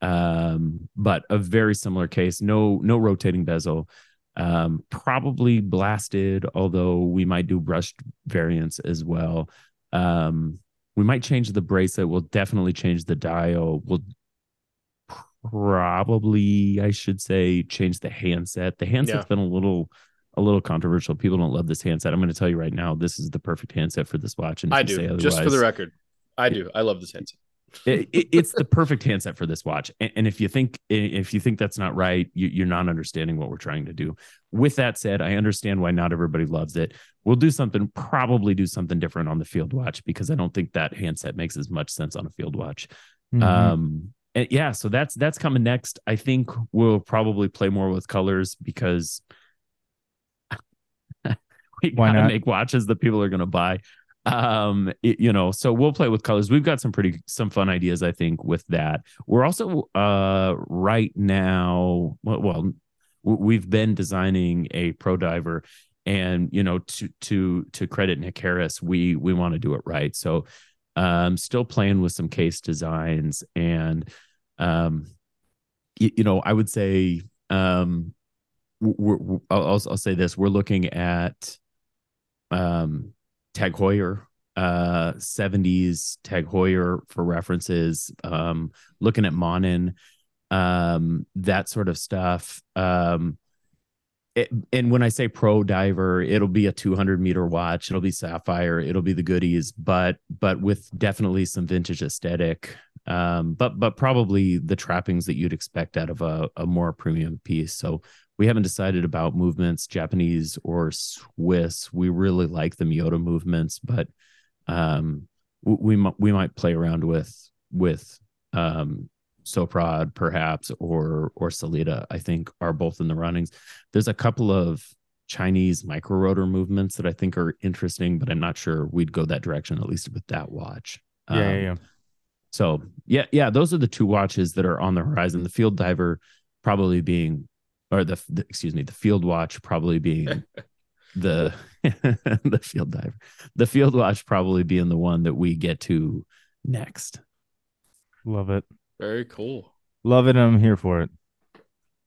um, but a very similar case. No, no rotating bezel. Um, probably blasted, although we might do brushed variants as well. Um, we might change the bracelet. We'll definitely change the dial. We'll probably, I should say, change the handset. The handset's Yeah. been a little, a little controversial. People don't love this handset. I'm going to tell you right now, this is the perfect handset for this watch. And I do. Just for the record, I do. I love this handset. It, it- it's the perfect handset for this watch. And, and if you think if you think that's not right you, you're not understanding what we're trying to do. With that said i understand why not everybody loves it. We'll do something probably do something different on the field watch because i don't think that handset makes as much sense on a field watch. Mhm. um and yeah so that's that's coming next. I think we'll probably play more with colors because we Why gotta not? make watches that people are gonna buy um it- you know so we'll play with colors. We've got some pretty some fun ideas i think with that. We're also uh right now well, well we've been designing a pro diver and you know to to to credit nick harris we we want to do it right. So um still playing with some case designs and um you, you know i would say um we're, we're I'll, I'll I'll say this. We're looking at um Tag Heuer, uh, 70s Tag Heuer for references, um, looking at Monin, um, that sort of stuff. Um, it, and when I say pro diver, it'll be a 200 meter watch. It'll be sapphire. It'll be the goodies, but but with definitely some vintage aesthetic. Um, but but probably the trappings that you'd expect out of a, a more premium piece. So we haven't decided about movements, Japanese or Swiss. We really like the Miyota movements, but um, we might we might play around with with um, Soprod perhaps or or Sellita. I think are both in the runnings. There's a couple of Chinese micro rotor movements that I think are interesting, but I'm not sure we'd go that direction at least with that watch. Yeah, um, yeah, yeah. So yeah, yeah, those are the two watches that are on the horizon. The Field Diver probably being, or the, the excuse me, the Field Watch probably being the the Field Diver, the Field Watch probably being the one that we get to next. Love it. Very cool. Love it. I'm here for it.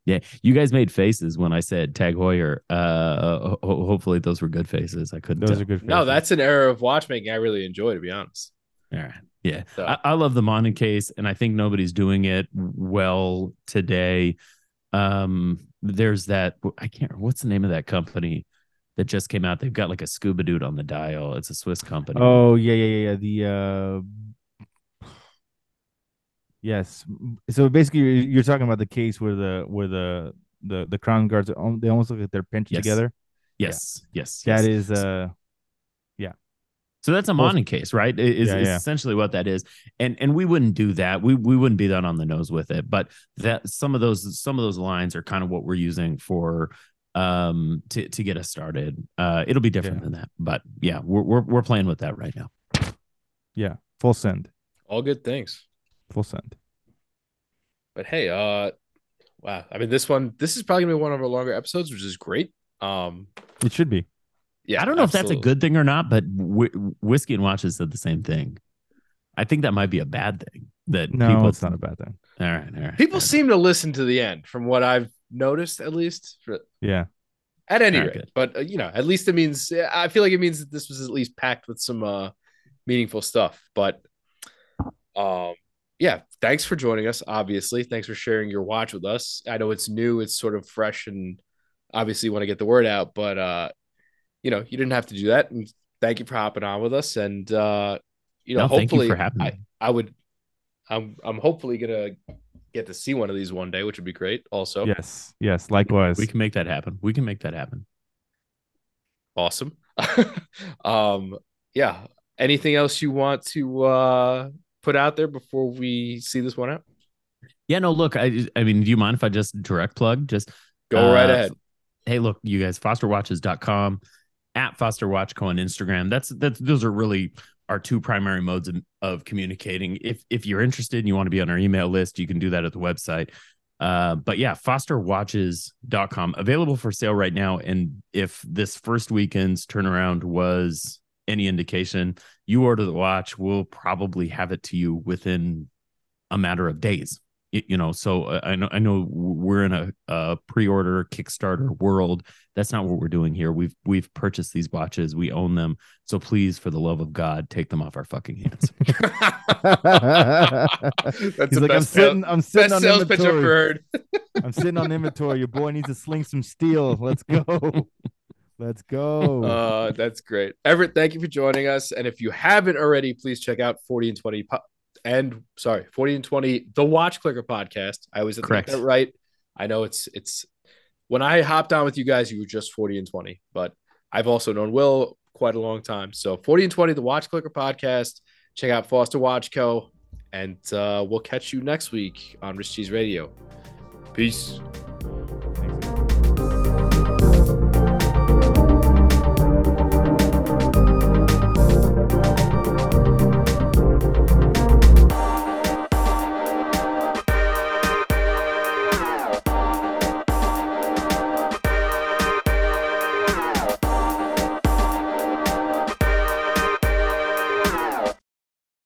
Yeah, you guys made faces when I said Tag Heuer. Uh, ho- hopefully those were good faces. I couldn't. Those tell. are good. Faces. No, that's an era of watchmaking I really enjoy, to be honest. All right. Yeah, so. I, I, love the Monin case, and I think nobody's doing it well today. Um, there's that I can't. What's the name of that company that just came out? They've got like a scuba dude on the dial. It's a Swiss company. Oh yeah, yeah, yeah. The uh, yes. So basically, you're talking about the case where the where the the the crown guards they almost look like they're pinched yes. together. Yes, yeah. yes, yes. That is uh so that's a Monin case, right? Is, yeah, is yeah. essentially what that is. And and we wouldn't do that. We we wouldn't be that on the nose with it. But that some of those some of those lines are kind of what we're using for um to to get us started. Uh it'll be different yeah. than that. But yeah, we're, we're we're playing with that right now. Yeah. Full send. All good things. Full send. But hey, uh wow. I mean this one this is probably gonna be one of our longer episodes, which is great. Um it should be. Yeah, I don't know absolutely. if that's a good thing or not, but wh- whiskey and watches said the same thing. I think that might be a bad thing. That no, people, it's not a bad thing. All right, all right. People all right. seem to listen to the end, from what I've noticed, at least. Yeah. At any rate, good. but uh, you know, at least it means I feel like it means that this was at least packed with some uh meaningful stuff. But um, yeah, thanks for joining us. Obviously, thanks for sharing your watch with us. I know it's new, it's sort of fresh, and obviously want to get the word out, but uh you know, you didn't have to do that. And thank you for hopping on with us. And uh, you know, no, hopefully you I, I would I'm I'm hopefully gonna get to see one of these one day, which would be great also. Yes, yes, likewise. We can make that happen. We can make that happen. Awesome. um yeah. Anything else you want to uh put out there before we see this one out? Yeah, no, look, I I mean, do you mind if I just direct plug? Just go uh, right ahead. Hey, look, you guys, fosterwatches.com at Foster Watchco on Instagram. That's that's those are really our two primary modes of, of, communicating. If if you're interested and you want to be on our email list, you can do that at the website. Uh, but yeah, fosterwatches.com available for sale right now. And if this first weekend's turnaround was any indication, you order the watch, we'll probably have it to you within a matter of days you know so uh, i know i know we're in a, a, pre-order kickstarter world. That's not what we're doing here. We've we've purchased these watches. We own them. So please for the love of god take them off our fucking hands. That's He's like i'm sitting i'm sitting on sales inventory. pitch i've heard. I'm sitting on inventory. Your boy needs to sling some steel. Let's go. Let's go. Uh, that's great. Everett, thank you for joining us. And if you haven't already, please check out 40 and 20 and sorry, 40 and 20, the Watchclicker podcast. I always get that right. I know it's it's when I hopped on with you guys, you were just 40 and 20, but I've also known Will quite a long time. So 40 and 20, the Watchclicker podcast. Check out Foster Watch Co. And uh, we'll catch you next week on Rich Cheese Radio. Peace.